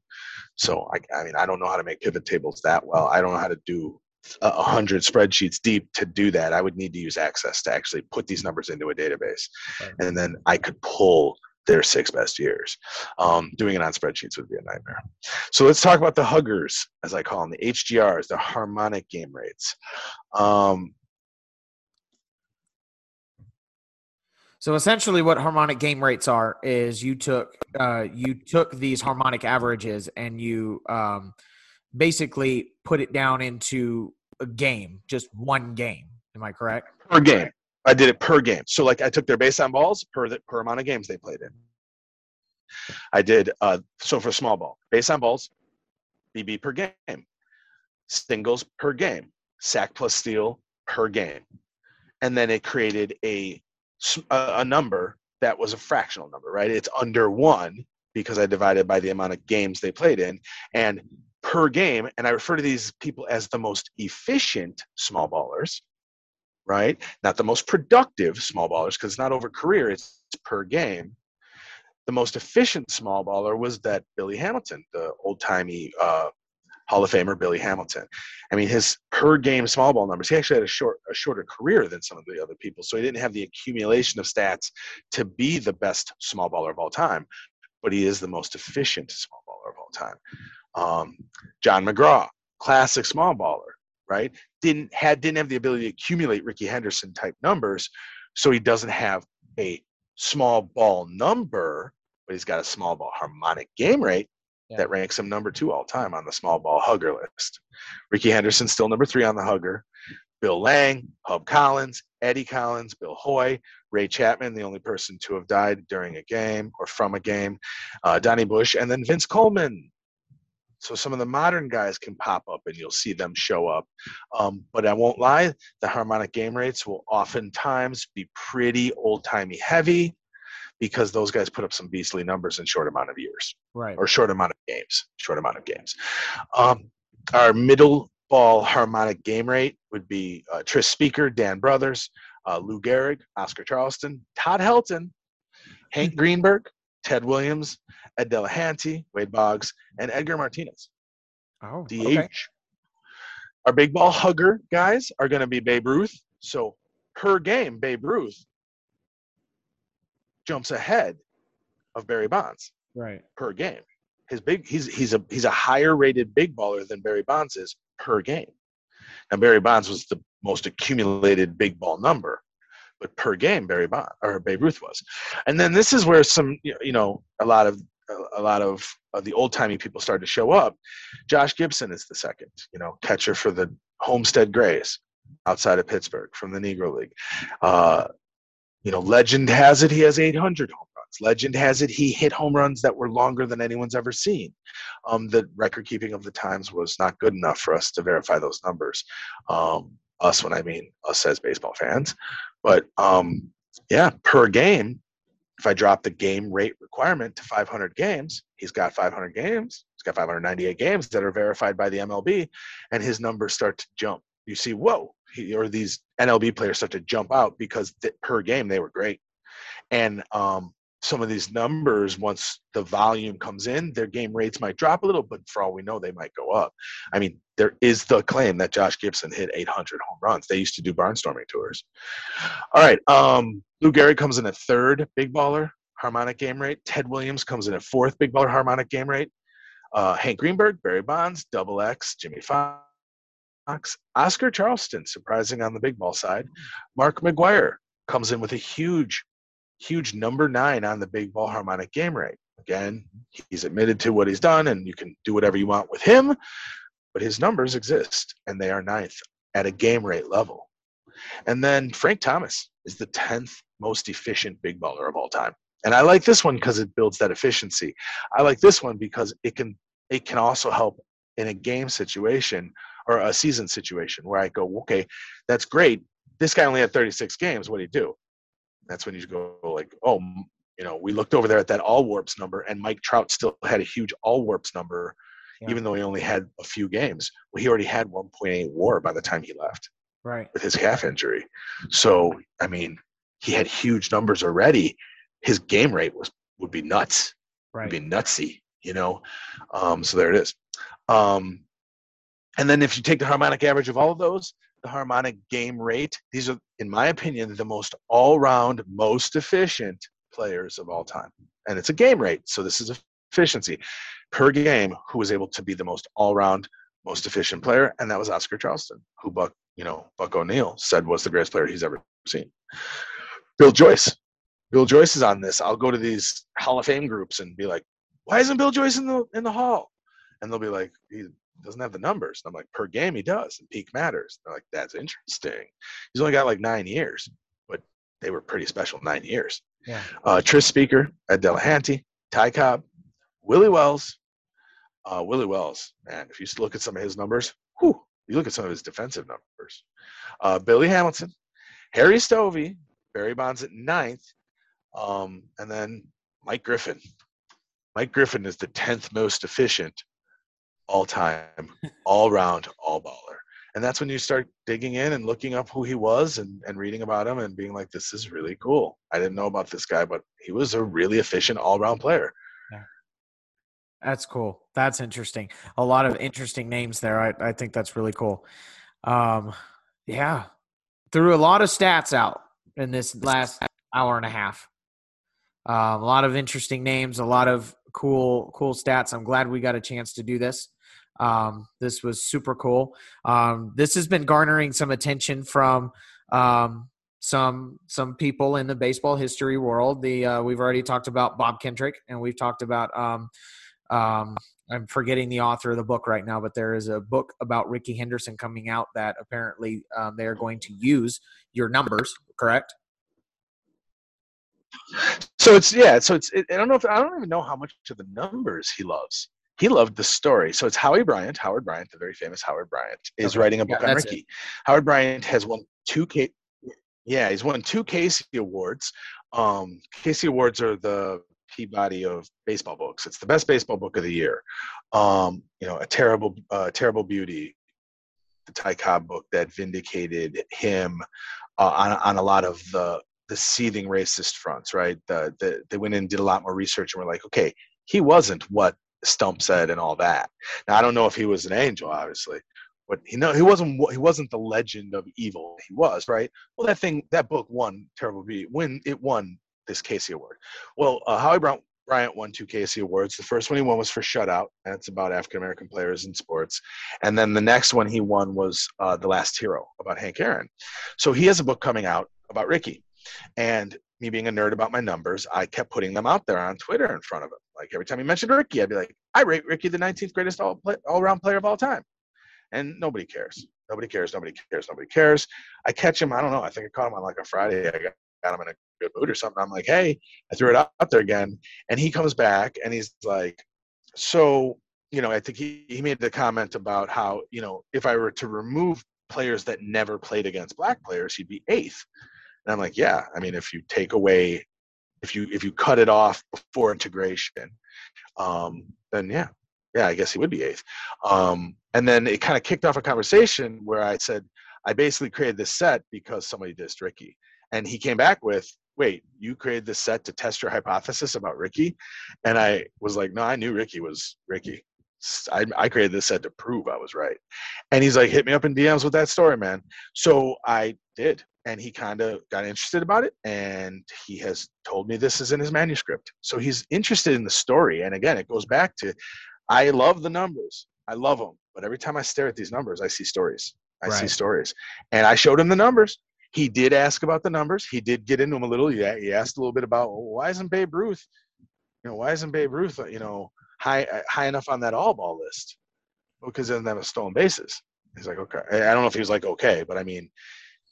So I, I mean, I don't know how to make pivot tables that well. I don't know how to do a hundred spreadsheets deep to do that. I would need to use Access to actually put these numbers into a database, right. and then I could pull their six best years. Um, doing it on spreadsheets would be a nightmare. So let's talk about the huggers, as I call them, the HGRs, the harmonic game rates. Um, so essentially, what harmonic game rates are is you took uh, you took these harmonic averages and you um, basically put it down into a game, just one game. Am I correct? Per game. I did it per game. So like I took their base on balls per the, per amount of games they played in. I did uh, so for small ball, base on balls, BB per game, singles per game, sack plus steal per game, and then it created a a number that was a fractional number, right? It's under one because I divided by the amount of games they played in, and per game, and I refer to these people as the most efficient small ballers, right? Not the most productive small ballers, because it's not over career, it's per game. The most efficient small baller was that Billy Hamilton, the old timey uh, Hall of Famer Billy Hamilton. I mean, his per game small ball numbers, he actually had a short a shorter career than some of the other people. So he didn't have the accumulation of stats to be the best small baller of all time but he is the most efficient small baller of all time. Um, John McGraw, classic small baller, right? Didn't had didn't have the ability to accumulate Rickey Henderson type numbers, so he doesn't have a small ball number, but he's got a small ball harmonic game rate yeah. that ranks him number two all time on the small ball hugger list. Rickey Henderson still number three on the hugger. Bill Lange, Hub Collins, Eddie Collins, Bill Hoy, Ray Chapman, the only person to have died during a game or from a game, uh, Donie Bush, and then Vince Coleman. So some of the modern guys can pop up and you'll see them show up. Um, but I won't lie, the harmonic game rates will oftentimes be pretty old timey heavy because those guys put up some beastly numbers in short amount of years. Right. Or short amount of games. Short amount of games. Um, our middle ball harmonic game rate would be uh, Tris Speaker, Dan Brouthers, uh, Lou Gehrig, Oscar Charleston, Todd Helton, Hank Greenberg, Ted Williams, Ed Delahanty, Wade Boggs, and Edgar Martinez. Oh, DH. Okay. Our big ball hugger guys are going to be Babe Ruth. So per game, Babe Ruth jumps ahead of Barry Bonds. Right. Per game. His big he's he's a he's a higher rated big baller than Barry Bonds is per game. Now Barry Bonds was the most accumulated big ball number, but per game Barry Bond or Babe Ruth was. And then this is where some you know a lot of a lot of uh, the old timey people started to show up. Josh Gibson is the second, you know, catcher for the Homestead Grays outside of Pittsburgh from the Negro League. Uh, you know, legend has it he has 800 home runs. Legend has it he hit home runs that were longer than anyone's ever seen. Um, the record keeping of the times was not good enough for us to verify those numbers. Um, us, when I mean us as baseball fans, but um, yeah, per game, if I drop the game rate requirement to 500 games, he's got 500 games. He's got 598 games that are verified by the MLB, and his numbers start to jump. You see, whoa, he, or these NLB players start to jump out because th- per game they were great. And um, some of these numbers, once the volume comes in, their game rates might drop a little, but for all we know, they might go up. I mean, there is the claim that Josh Gibson hit 800 home runs. They used to do barnstorming tours. All right, um, Lou Gehrig comes in at third big baller harmonic game rate. Ted Williams comes in at fourth big baller harmonic game rate. Uh, Hank Greenberg, Barry Bonds, Double X, Jimmy Foxx. Oscar Charleston, surprising on the big ball side. Hmm. Mark McGwire comes in with a huge, huge number nine on the big ball harmonic game rate. Again, he's admitted to what he's done, and you can do whatever you want with him, but his numbers exist, and they are ninth at a game rate level. And then Frank Thomas is the 10th most efficient big baller of all time. And I like this one because it builds that efficiency. I like this one because it can it can also help in a game situation or a season situation where I go, okay, that's great. This guy only had 36 games. What do you do? That's when you go like, oh, you know, we looked over there at that all warps number, and Mike Trout still had a huge all warps number, yeah. even though he only had a few games. Well, he already had 1.8 WAR by the time he left, right, with his calf injury. So, I mean, he had huge numbers already. His game rate was would be nuts, right, would be nutsy, you know. Um, so there it is. Um, and then if you take the harmonic average of all of those, the harmonic game rate, these are, in my opinion, the most all round, most efficient players of all time. And it's a game rate. So this is efficiency per game who was able to be the most all round, most efficient player. And that was Oscar Charleston, who Buck, you know, Buck O'Neil said was the greatest player he's ever seen. Bill Joyce. Bill Joyce is on this. I'll go to these Hall of Fame groups and be like, why isn't Bill Joyce in the in the hall? And they'll be like, doesn't have the numbers. And I'm like, per game he does, and peak matters. They're like, that's interesting. He's only got like nine years, but they were pretty special nine years. Yeah. Uh, Tris Speaker, Ed Delahanty, Ty Cobb, Willie Wells. Uh, Willie Wells, man, if you look at some of his numbers, whew, you look at some of his defensive numbers. Uh, Billy Hamilton, Harry Stovey, Barry Bonds at ninth, um, and then Mike Griffin. Mike Griffin is the 10th most efficient all time, all round, all baller. And that's when you start digging in and looking up who he was and, and reading about him and being like, this is really cool. I didn't know about this guy, but he was a really efficient all round player. Yeah. That's cool. That's interesting. A lot of interesting names there. I, I think that's really cool. Um, yeah. Threw a lot of stats out in this last hour and a half. Um, a lot of interesting names, a lot of cool cool stats. I'm glad we got a chance to do this. Um, this was super cool. Um, this has been garnering some attention from um, some some people in the baseball history world. The uh, we've already talked about Bob Kendrick, and we've talked about. Um, um, I'm forgetting the author of the book right now, but there is a book about Rickey Henderson coming out that apparently um, they are going to use your numbers. Correct? So it's yeah. So it's it, I don't know if I don't even know how much of the numbers he loves. He loved the story. So it's Howie Bryant. Howard Bryant, the very famous Howard Bryant, is okay. writing a book yeah, on Rickey. It. Howard Bryant has won two K. Yeah, he's won two Casey awards. Um, Casey awards are the Peabody of baseball books. It's the best baseball book of the year. Um, you know, a terrible, uh, terrible beauty, the Ty Cobb book that vindicated him uh, on on a lot of the the seething racist fronts, right? The, the, they went in and did a lot more research and were like, okay, he wasn't what Stump said and all that. Now I don't know if he was an angel, obviously, but he know he wasn't he wasn't the legend of evil. He was right. Well, that thing that book won Terrible beat when it won this Casey Award. Well, uh, Howie Brown, Bryant won two Casey Awards. The first one he won was for Shutout, it's about African American players in sports. And then the next one he won was uh, The Last Hero about Hank Aaron. So he has a book coming out about Rickey. And me being a nerd about my numbers, I kept putting them out there on Twitter in front of him. Like every time he mentioned Rickey, I'd be like, I rate Rickey the 19th greatest all play, all-around player of all time. And nobody cares. Nobody cares. Nobody cares. Nobody cares. I catch him. I don't know. I think I caught him on like a Friday. I got, got him in a good mood or something. I'm like, hey, I threw it out there again. And he comes back and he's like, so, you know, I think he, he made the comment about how, you know, if I were to remove players that never played against black players, he'd be eighth. And I'm like, yeah. I mean, if you take away, if you if you cut it off before integration, um, then yeah, yeah, I guess he would be eighth. Um, and then it kind of kicked off a conversation where I said, I basically created this set because somebody dissed Rickey. and he came back with, wait, you created this set to test your hypothesis about Rickey? And I was like, no, I knew Rickey was Rickey. I, I created this set to prove I was right. And he's like, hit me up in DMs with that story, man. So I did and he kind of got interested about it and he has told me this is in his manuscript. So he's interested in the story and again it goes back to i love the numbers. I love them but every time i stare at these numbers i see stories. I right. see stories. And i showed him the numbers. He did ask about the numbers. He did get into them a little. Yeah he asked a little bit about well, why isn't babe ruth you know why isn't babe ruth uh, you know high uh, high enough on that all ball list? Because he doesn't have a stolen bases. He's like okay. I don't know if he was like okay but i mean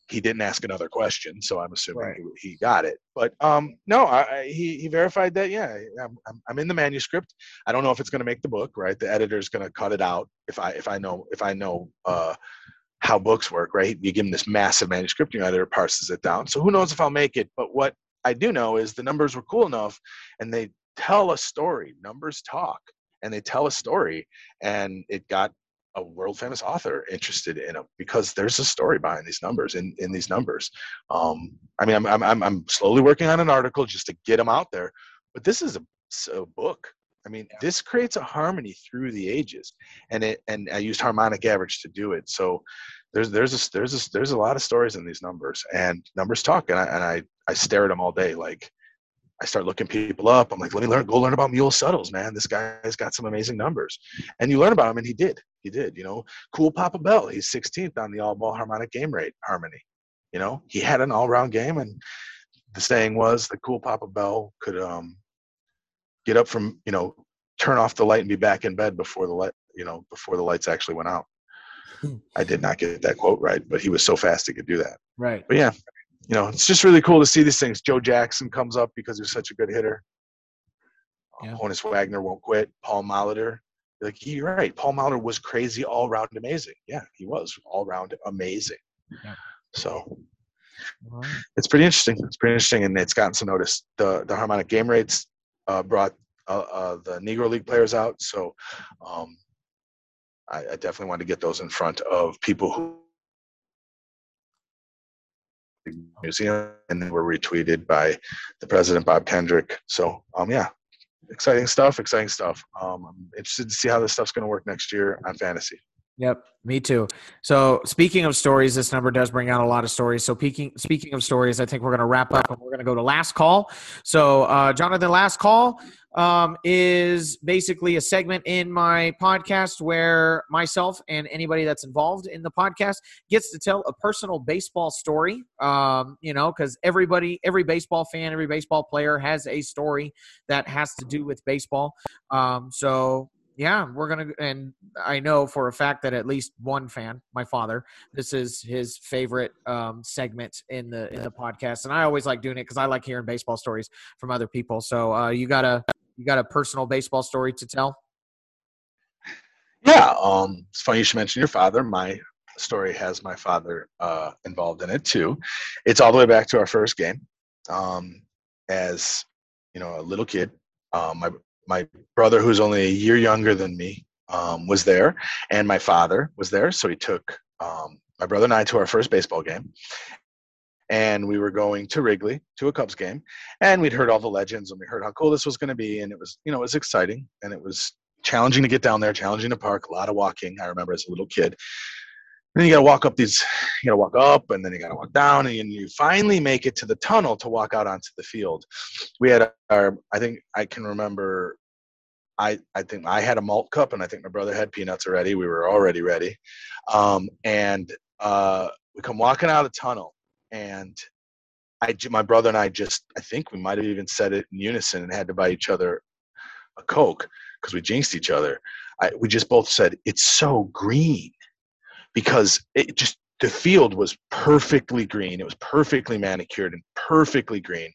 he didn't ask another question, so I'm assuming right. he, he, got it. But um, no, I, I, he he verified that. Yeah, I'm, I'm in the manuscript. I don't know if it's going to make the book. Right, the editor's going to cut it out if I if I know if I know uh, how books work. Right, you give him this massive manuscript, your editor parses it down. So who knows if I'll make it? But what I do know is the numbers were cool enough, and they tell a story. Numbers talk, and they tell a story, and it got a world famous author interested in them because there's a story behind these numbers in, in these numbers. Um, I mean, I'm, I'm, I'm slowly working on an article just to get them out there, but this is a, a book. I mean, yeah. this creates a harmony through the ages, and it and I used harmonic average to do it. So there's there's a there's a there's a lot of stories in these numbers, and numbers talk, and I and I I stare at them all day like I start looking people up. I'm like, let me learn, go learn about Mule Suttles, man. This guy's got some amazing numbers. And you learn about him, and he did. He did. You know, cool Papa Bell. He's 16th on the all ball harmonic game rate harmony. You know, he had an all round game, and the saying was that cool Papa Bell could um, get up from, you know, turn off the light and be back in bed before the light, you know, before the lights actually went out. I did not get that quote right, but he was so fast he could do that. Right. But yeah, you know, it's just really cool to see these things. Joe Jackson comes up because he's such a good hitter. Yeah. Honus Wagner won't quit. Paul Molitor, like you're right. Paul Molitor was crazy, all round amazing. Yeah, he was all round amazing. Yeah. So right. it's pretty interesting. It's pretty interesting, and it's gotten some notice. The the harmonic game rates uh, brought uh, uh, the Negro League players out. So um, I, I definitely want to get those in front of people who museum and they were retweeted by the president bob kendrick. So um yeah exciting stuff exciting stuff. Um i'm interested to see how this stuff's going to work next year on fantasy Yep, me too. So speaking of stories, this number does bring out a lot of stories. So speaking speaking of stories, I think we're going to wrap up and we're going to go to last call. So uh, Jonathan, last call um, is basically a segment in my podcast where myself and anybody that's involved in the podcast gets to tell a personal baseball story. Um, you know, because everybody, every baseball fan, every baseball player has a story that has to do with baseball. Um, so yeah, we're gonna, and I know for a fact that at least one fan, my father, this is his favorite um, segment in the in the podcast, and I always like doing it because I like hearing baseball stories from other people. So uh, you got a you got a personal baseball story to tell? Yeah, um, it's funny you should mention your father. My story has my father uh, involved in it too. It's all the way back to our first game. Um, as you know, a little kid, um, my my brother, who's only a year younger than me, um, was there, and my father was there. So he took um, my brother and I to our first baseball game, and we were going to Wrigley to a Cubs game, and we'd heard all the legends and we heard how cool this was going to be, and it was you know it was exciting and it was challenging to get down there, challenging to park, a lot of walking. I remember as a little kid. Then you got to walk up these, you got to walk up, and then you got to walk down, and you finally make it to the tunnel to walk out onto the field. We had our, I think I can remember I, I think I had a malt cup and I think my brother had peanuts already. We were already ready. Um, and uh, we come walking out of the tunnel and I, my brother and I just, I think we might have even said it in unison and had to buy each other a Coke because we jinxed each other. I, we just both said, it's so green because it just, the field was perfectly green. It was perfectly manicured and perfectly green.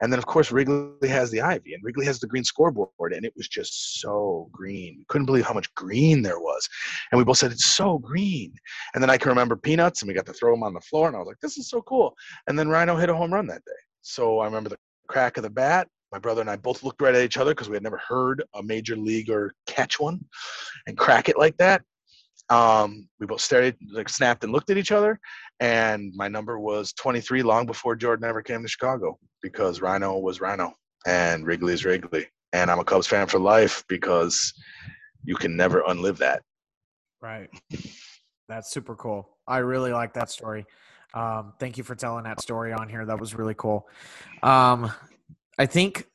And then, of course, Wrigley has the ivy and Wrigley has the green scoreboard, and it was just so green. Couldn't believe how much green there was. And we both said, It's so green. And then I can remember peanuts, and we got to throw them on the floor, and I was like, This is so cool. And then Ryno hit a home run that day. So I remember the crack of the bat. My brother and I both looked right at each other because we had never heard a major leaguer catch one and crack it like that. Um, we both stared, like snapped and looked at each other. And my number was 23 long before Jordan ever came to Chicago because Ryno was Ryno and Wrigley is Wrigley. And I'm a Cubs fan for life because you can never unlive that. Right. That's super cool. I really like that story. Um, thank you for telling that story on here. That was really cool. Um, I think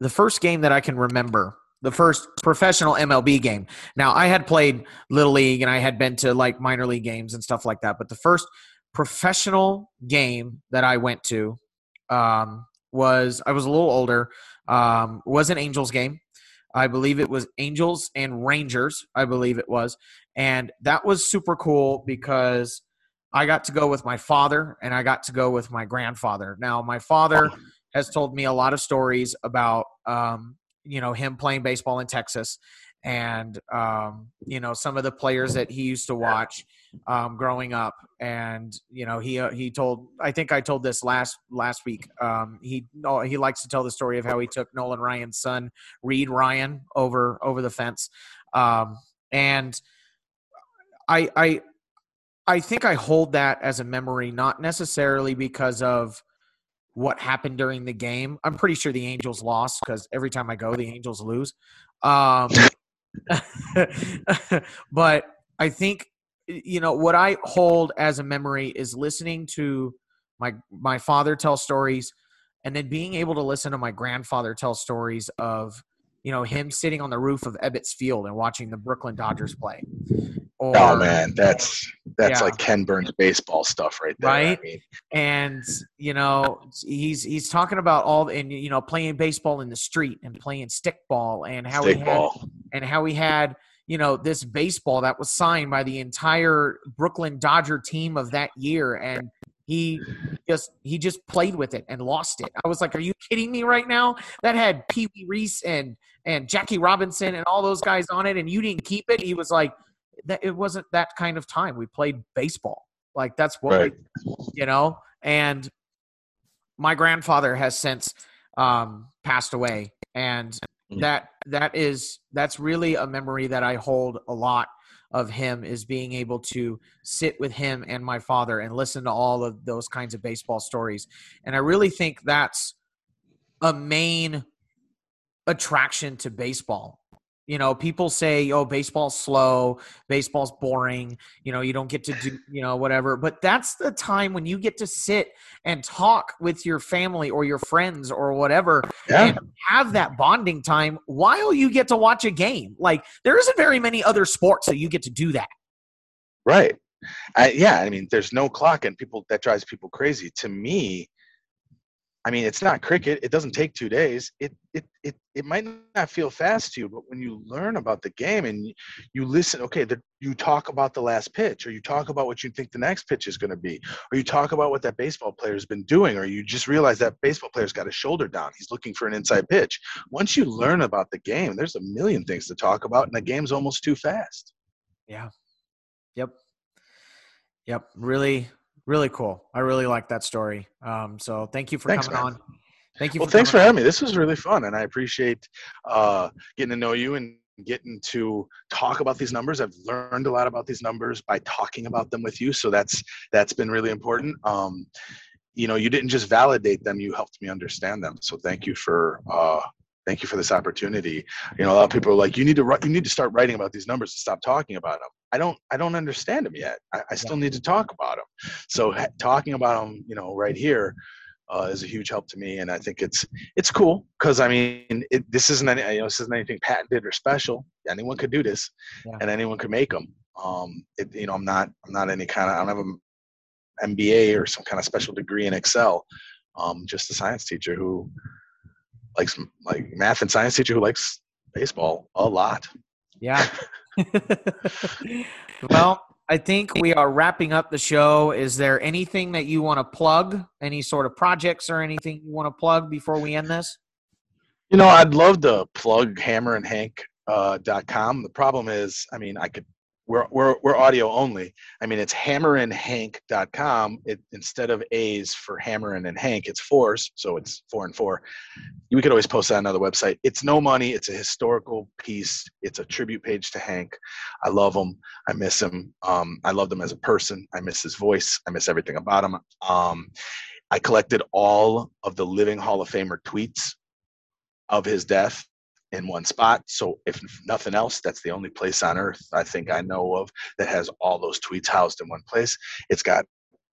the first game that I can remember the first professional MLB game. Now, I had played Little League and I had been to like minor league games and stuff like that, but the first professional game that I went to um, was I was a little older. Um, was an Angels game. I believe it was Angels and Rangers. I believe it was, and that was super cool because I got to go with my father and I got to go with my grandfather. Now, my father has told me a lot of stories about um, you know him playing baseball in Texas, and um, you know some of the players that he used to watch um, growing up. And you know he uh, he told I think I told this last last week. Um, he he likes to tell the story of how he took Nolan Ryan's son Reid Ryan over over the fence, um, and I I. I think I hold that as a memory, not necessarily because of what happened during the game. I'm pretty sure the Angels lost because every time I go, the Angels lose. Um, but I think you know what I hold as a memory is listening to my my father tell stories, and then being able to listen to my grandfather tell stories of you know him sitting on the roof of Ebbets Field and watching the Brooklyn Dodgers play. Oh, or, oh man, that's that's yeah. like Ken Burns baseball stuff right there. Right, I mean. and you know he's he's talking about all and you know playing baseball in the street and playing stickball and how stick he had and how he had you know this baseball that was signed by the entire Brooklyn Dodger team of that year and he just he just played with it and lost it. I was like, "Are you kidding me right now? That had Pee Wee Reese and and Jackie Robinson and all those guys on it, and you didn't keep it." He was like, "That it wasn't that kind of time. We played baseball. Like that's what right. we, you know." And my grandfather has since um, passed away, and mm. that that is that's really a memory that I hold a lot of him is being able to sit with him and my father and listen to all of those kinds of baseball stories. And I really think that's a main attraction to baseball You know, people say, "Oh, baseball's slow, baseball's boring." You know, you don't get to do, you know, whatever. But that's the time when you get to sit and talk with your family or your friends or whatever, Yeah. and have that bonding time while you get to watch a game. Like there isn't very many other sports that you get to do that. Right. I, yeah. I mean, there's no clock, and people that drives people crazy. To me, I mean, it's not cricket. It doesn't take two days. It it it it might not feel fast to you, but when you learn about the game and you, listen, okay, the, you talk about the last pitch, or you talk about what you think the next pitch is going to be, or you talk about what that baseball player's been doing, or you just realize that baseball player's got his shoulder down. He's looking for an inside pitch. Once you learn about the game, there's a million things to talk about, and the game's almost too fast. Yeah. Yep. Yep. Really, really cool. I really like that story. Um, so thank you for Thanks, coming man. on. Thank you. Well, for thanks for on. having me. This was really fun, and I appreciate uh, getting to know you and getting to talk about these numbers. I've learned a lot about these numbers by talking about them with you, so that's that's been really important. Um, you know, you didn't just validate them; you helped me understand them. So thank you for uh, thank you for this opportunity. You know, a lot of people are like, you need to write, you need to start writing about these numbers and stop talking about them. I don't I don't understand them yet. I, I still need to talk about them. So ha- talking about them, you know, right here uh, is a huge help to me, and I think it's it's cool because I mean it, this isn't any you know this isn't anything patented or special. Anyone could do this, Yeah. and anyone could make them. Um, it, you know, I'm not I'm not any kind of I don't have an MBA or some kind of special degree in Excel. Um, just a science teacher who likes like math and science teacher who likes baseball a lot. Yeah. well, I think we are wrapping up the show. Is there anything that you want to plug? Any sort of projects or anything you want to plug before we end this? You know, I'd love to plug Hammer and Hank uh, com. The problem is, I mean, I could. We're, we're, we're audio only. I mean, it's hammerandhank.com. It, instead of A's for Hammer and Hank, it's fours, so it's four and four. We could always post that on another website. It's no money. It's a historical piece. It's a tribute page to Hank. I love him. I miss him. Um, I love him as a person. I miss his voice. I miss everything about him. Um, I collected all of the living Hall of Famer tweets of his death in one spot. So if nothing else, that's the only place on earth I think I know of that has all those tweets housed in one place. It's got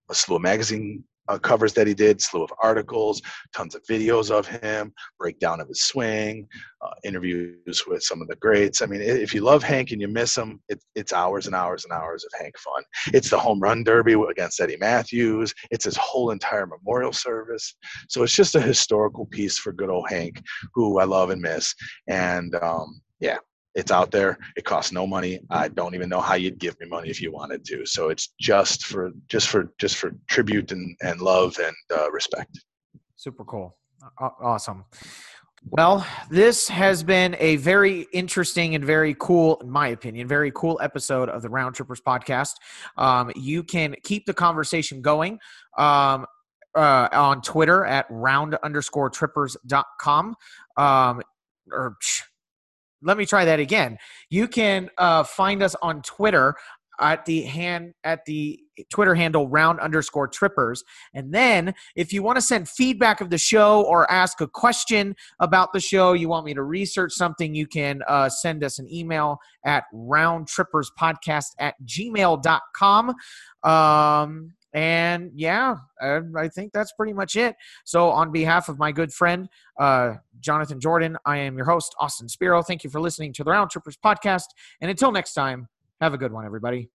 a slew of magazine uh, covers that he did, slew of articles, tons of videos of him, breakdown of his swing, uh, interviews with some of the greats. I mean, if you love Hank and you miss him, it, it's hours and hours and hours of Hank fun. It's the home run derby against Eddie Mathews. It's his whole entire memorial service. So it's just a historical piece for good old Hank, who I love and miss. And um, yeah, it's out there. It costs no money. I don't even know how you'd give me money if you wanted to. So it's just for just for just for tribute and, and love and uh, respect. Super cool. Awesome. Well, this has been a very interesting and very cool, in my opinion, very cool episode of the Round Trippers podcast. Um, you can keep the conversation going um, uh, on Twitter at round underscore trippers.com. Um, or psh, let me try that again. You can uh, find us on Twitter at the hand at the Twitter handle round underscore trippers. And then if you want to send feedback of the show or ask a question about the show, you want me to research something, you can uh, send us an email at roundtripperspodcast at gmail.com. Um, and yeah, I, think that's pretty much it. So, on behalf of my good friend, uh, Jonathan Jordan, I am your host, Austin Spiro. Thank you for listening to the Round Trippers podcast. And until next time, have a good one, everybody.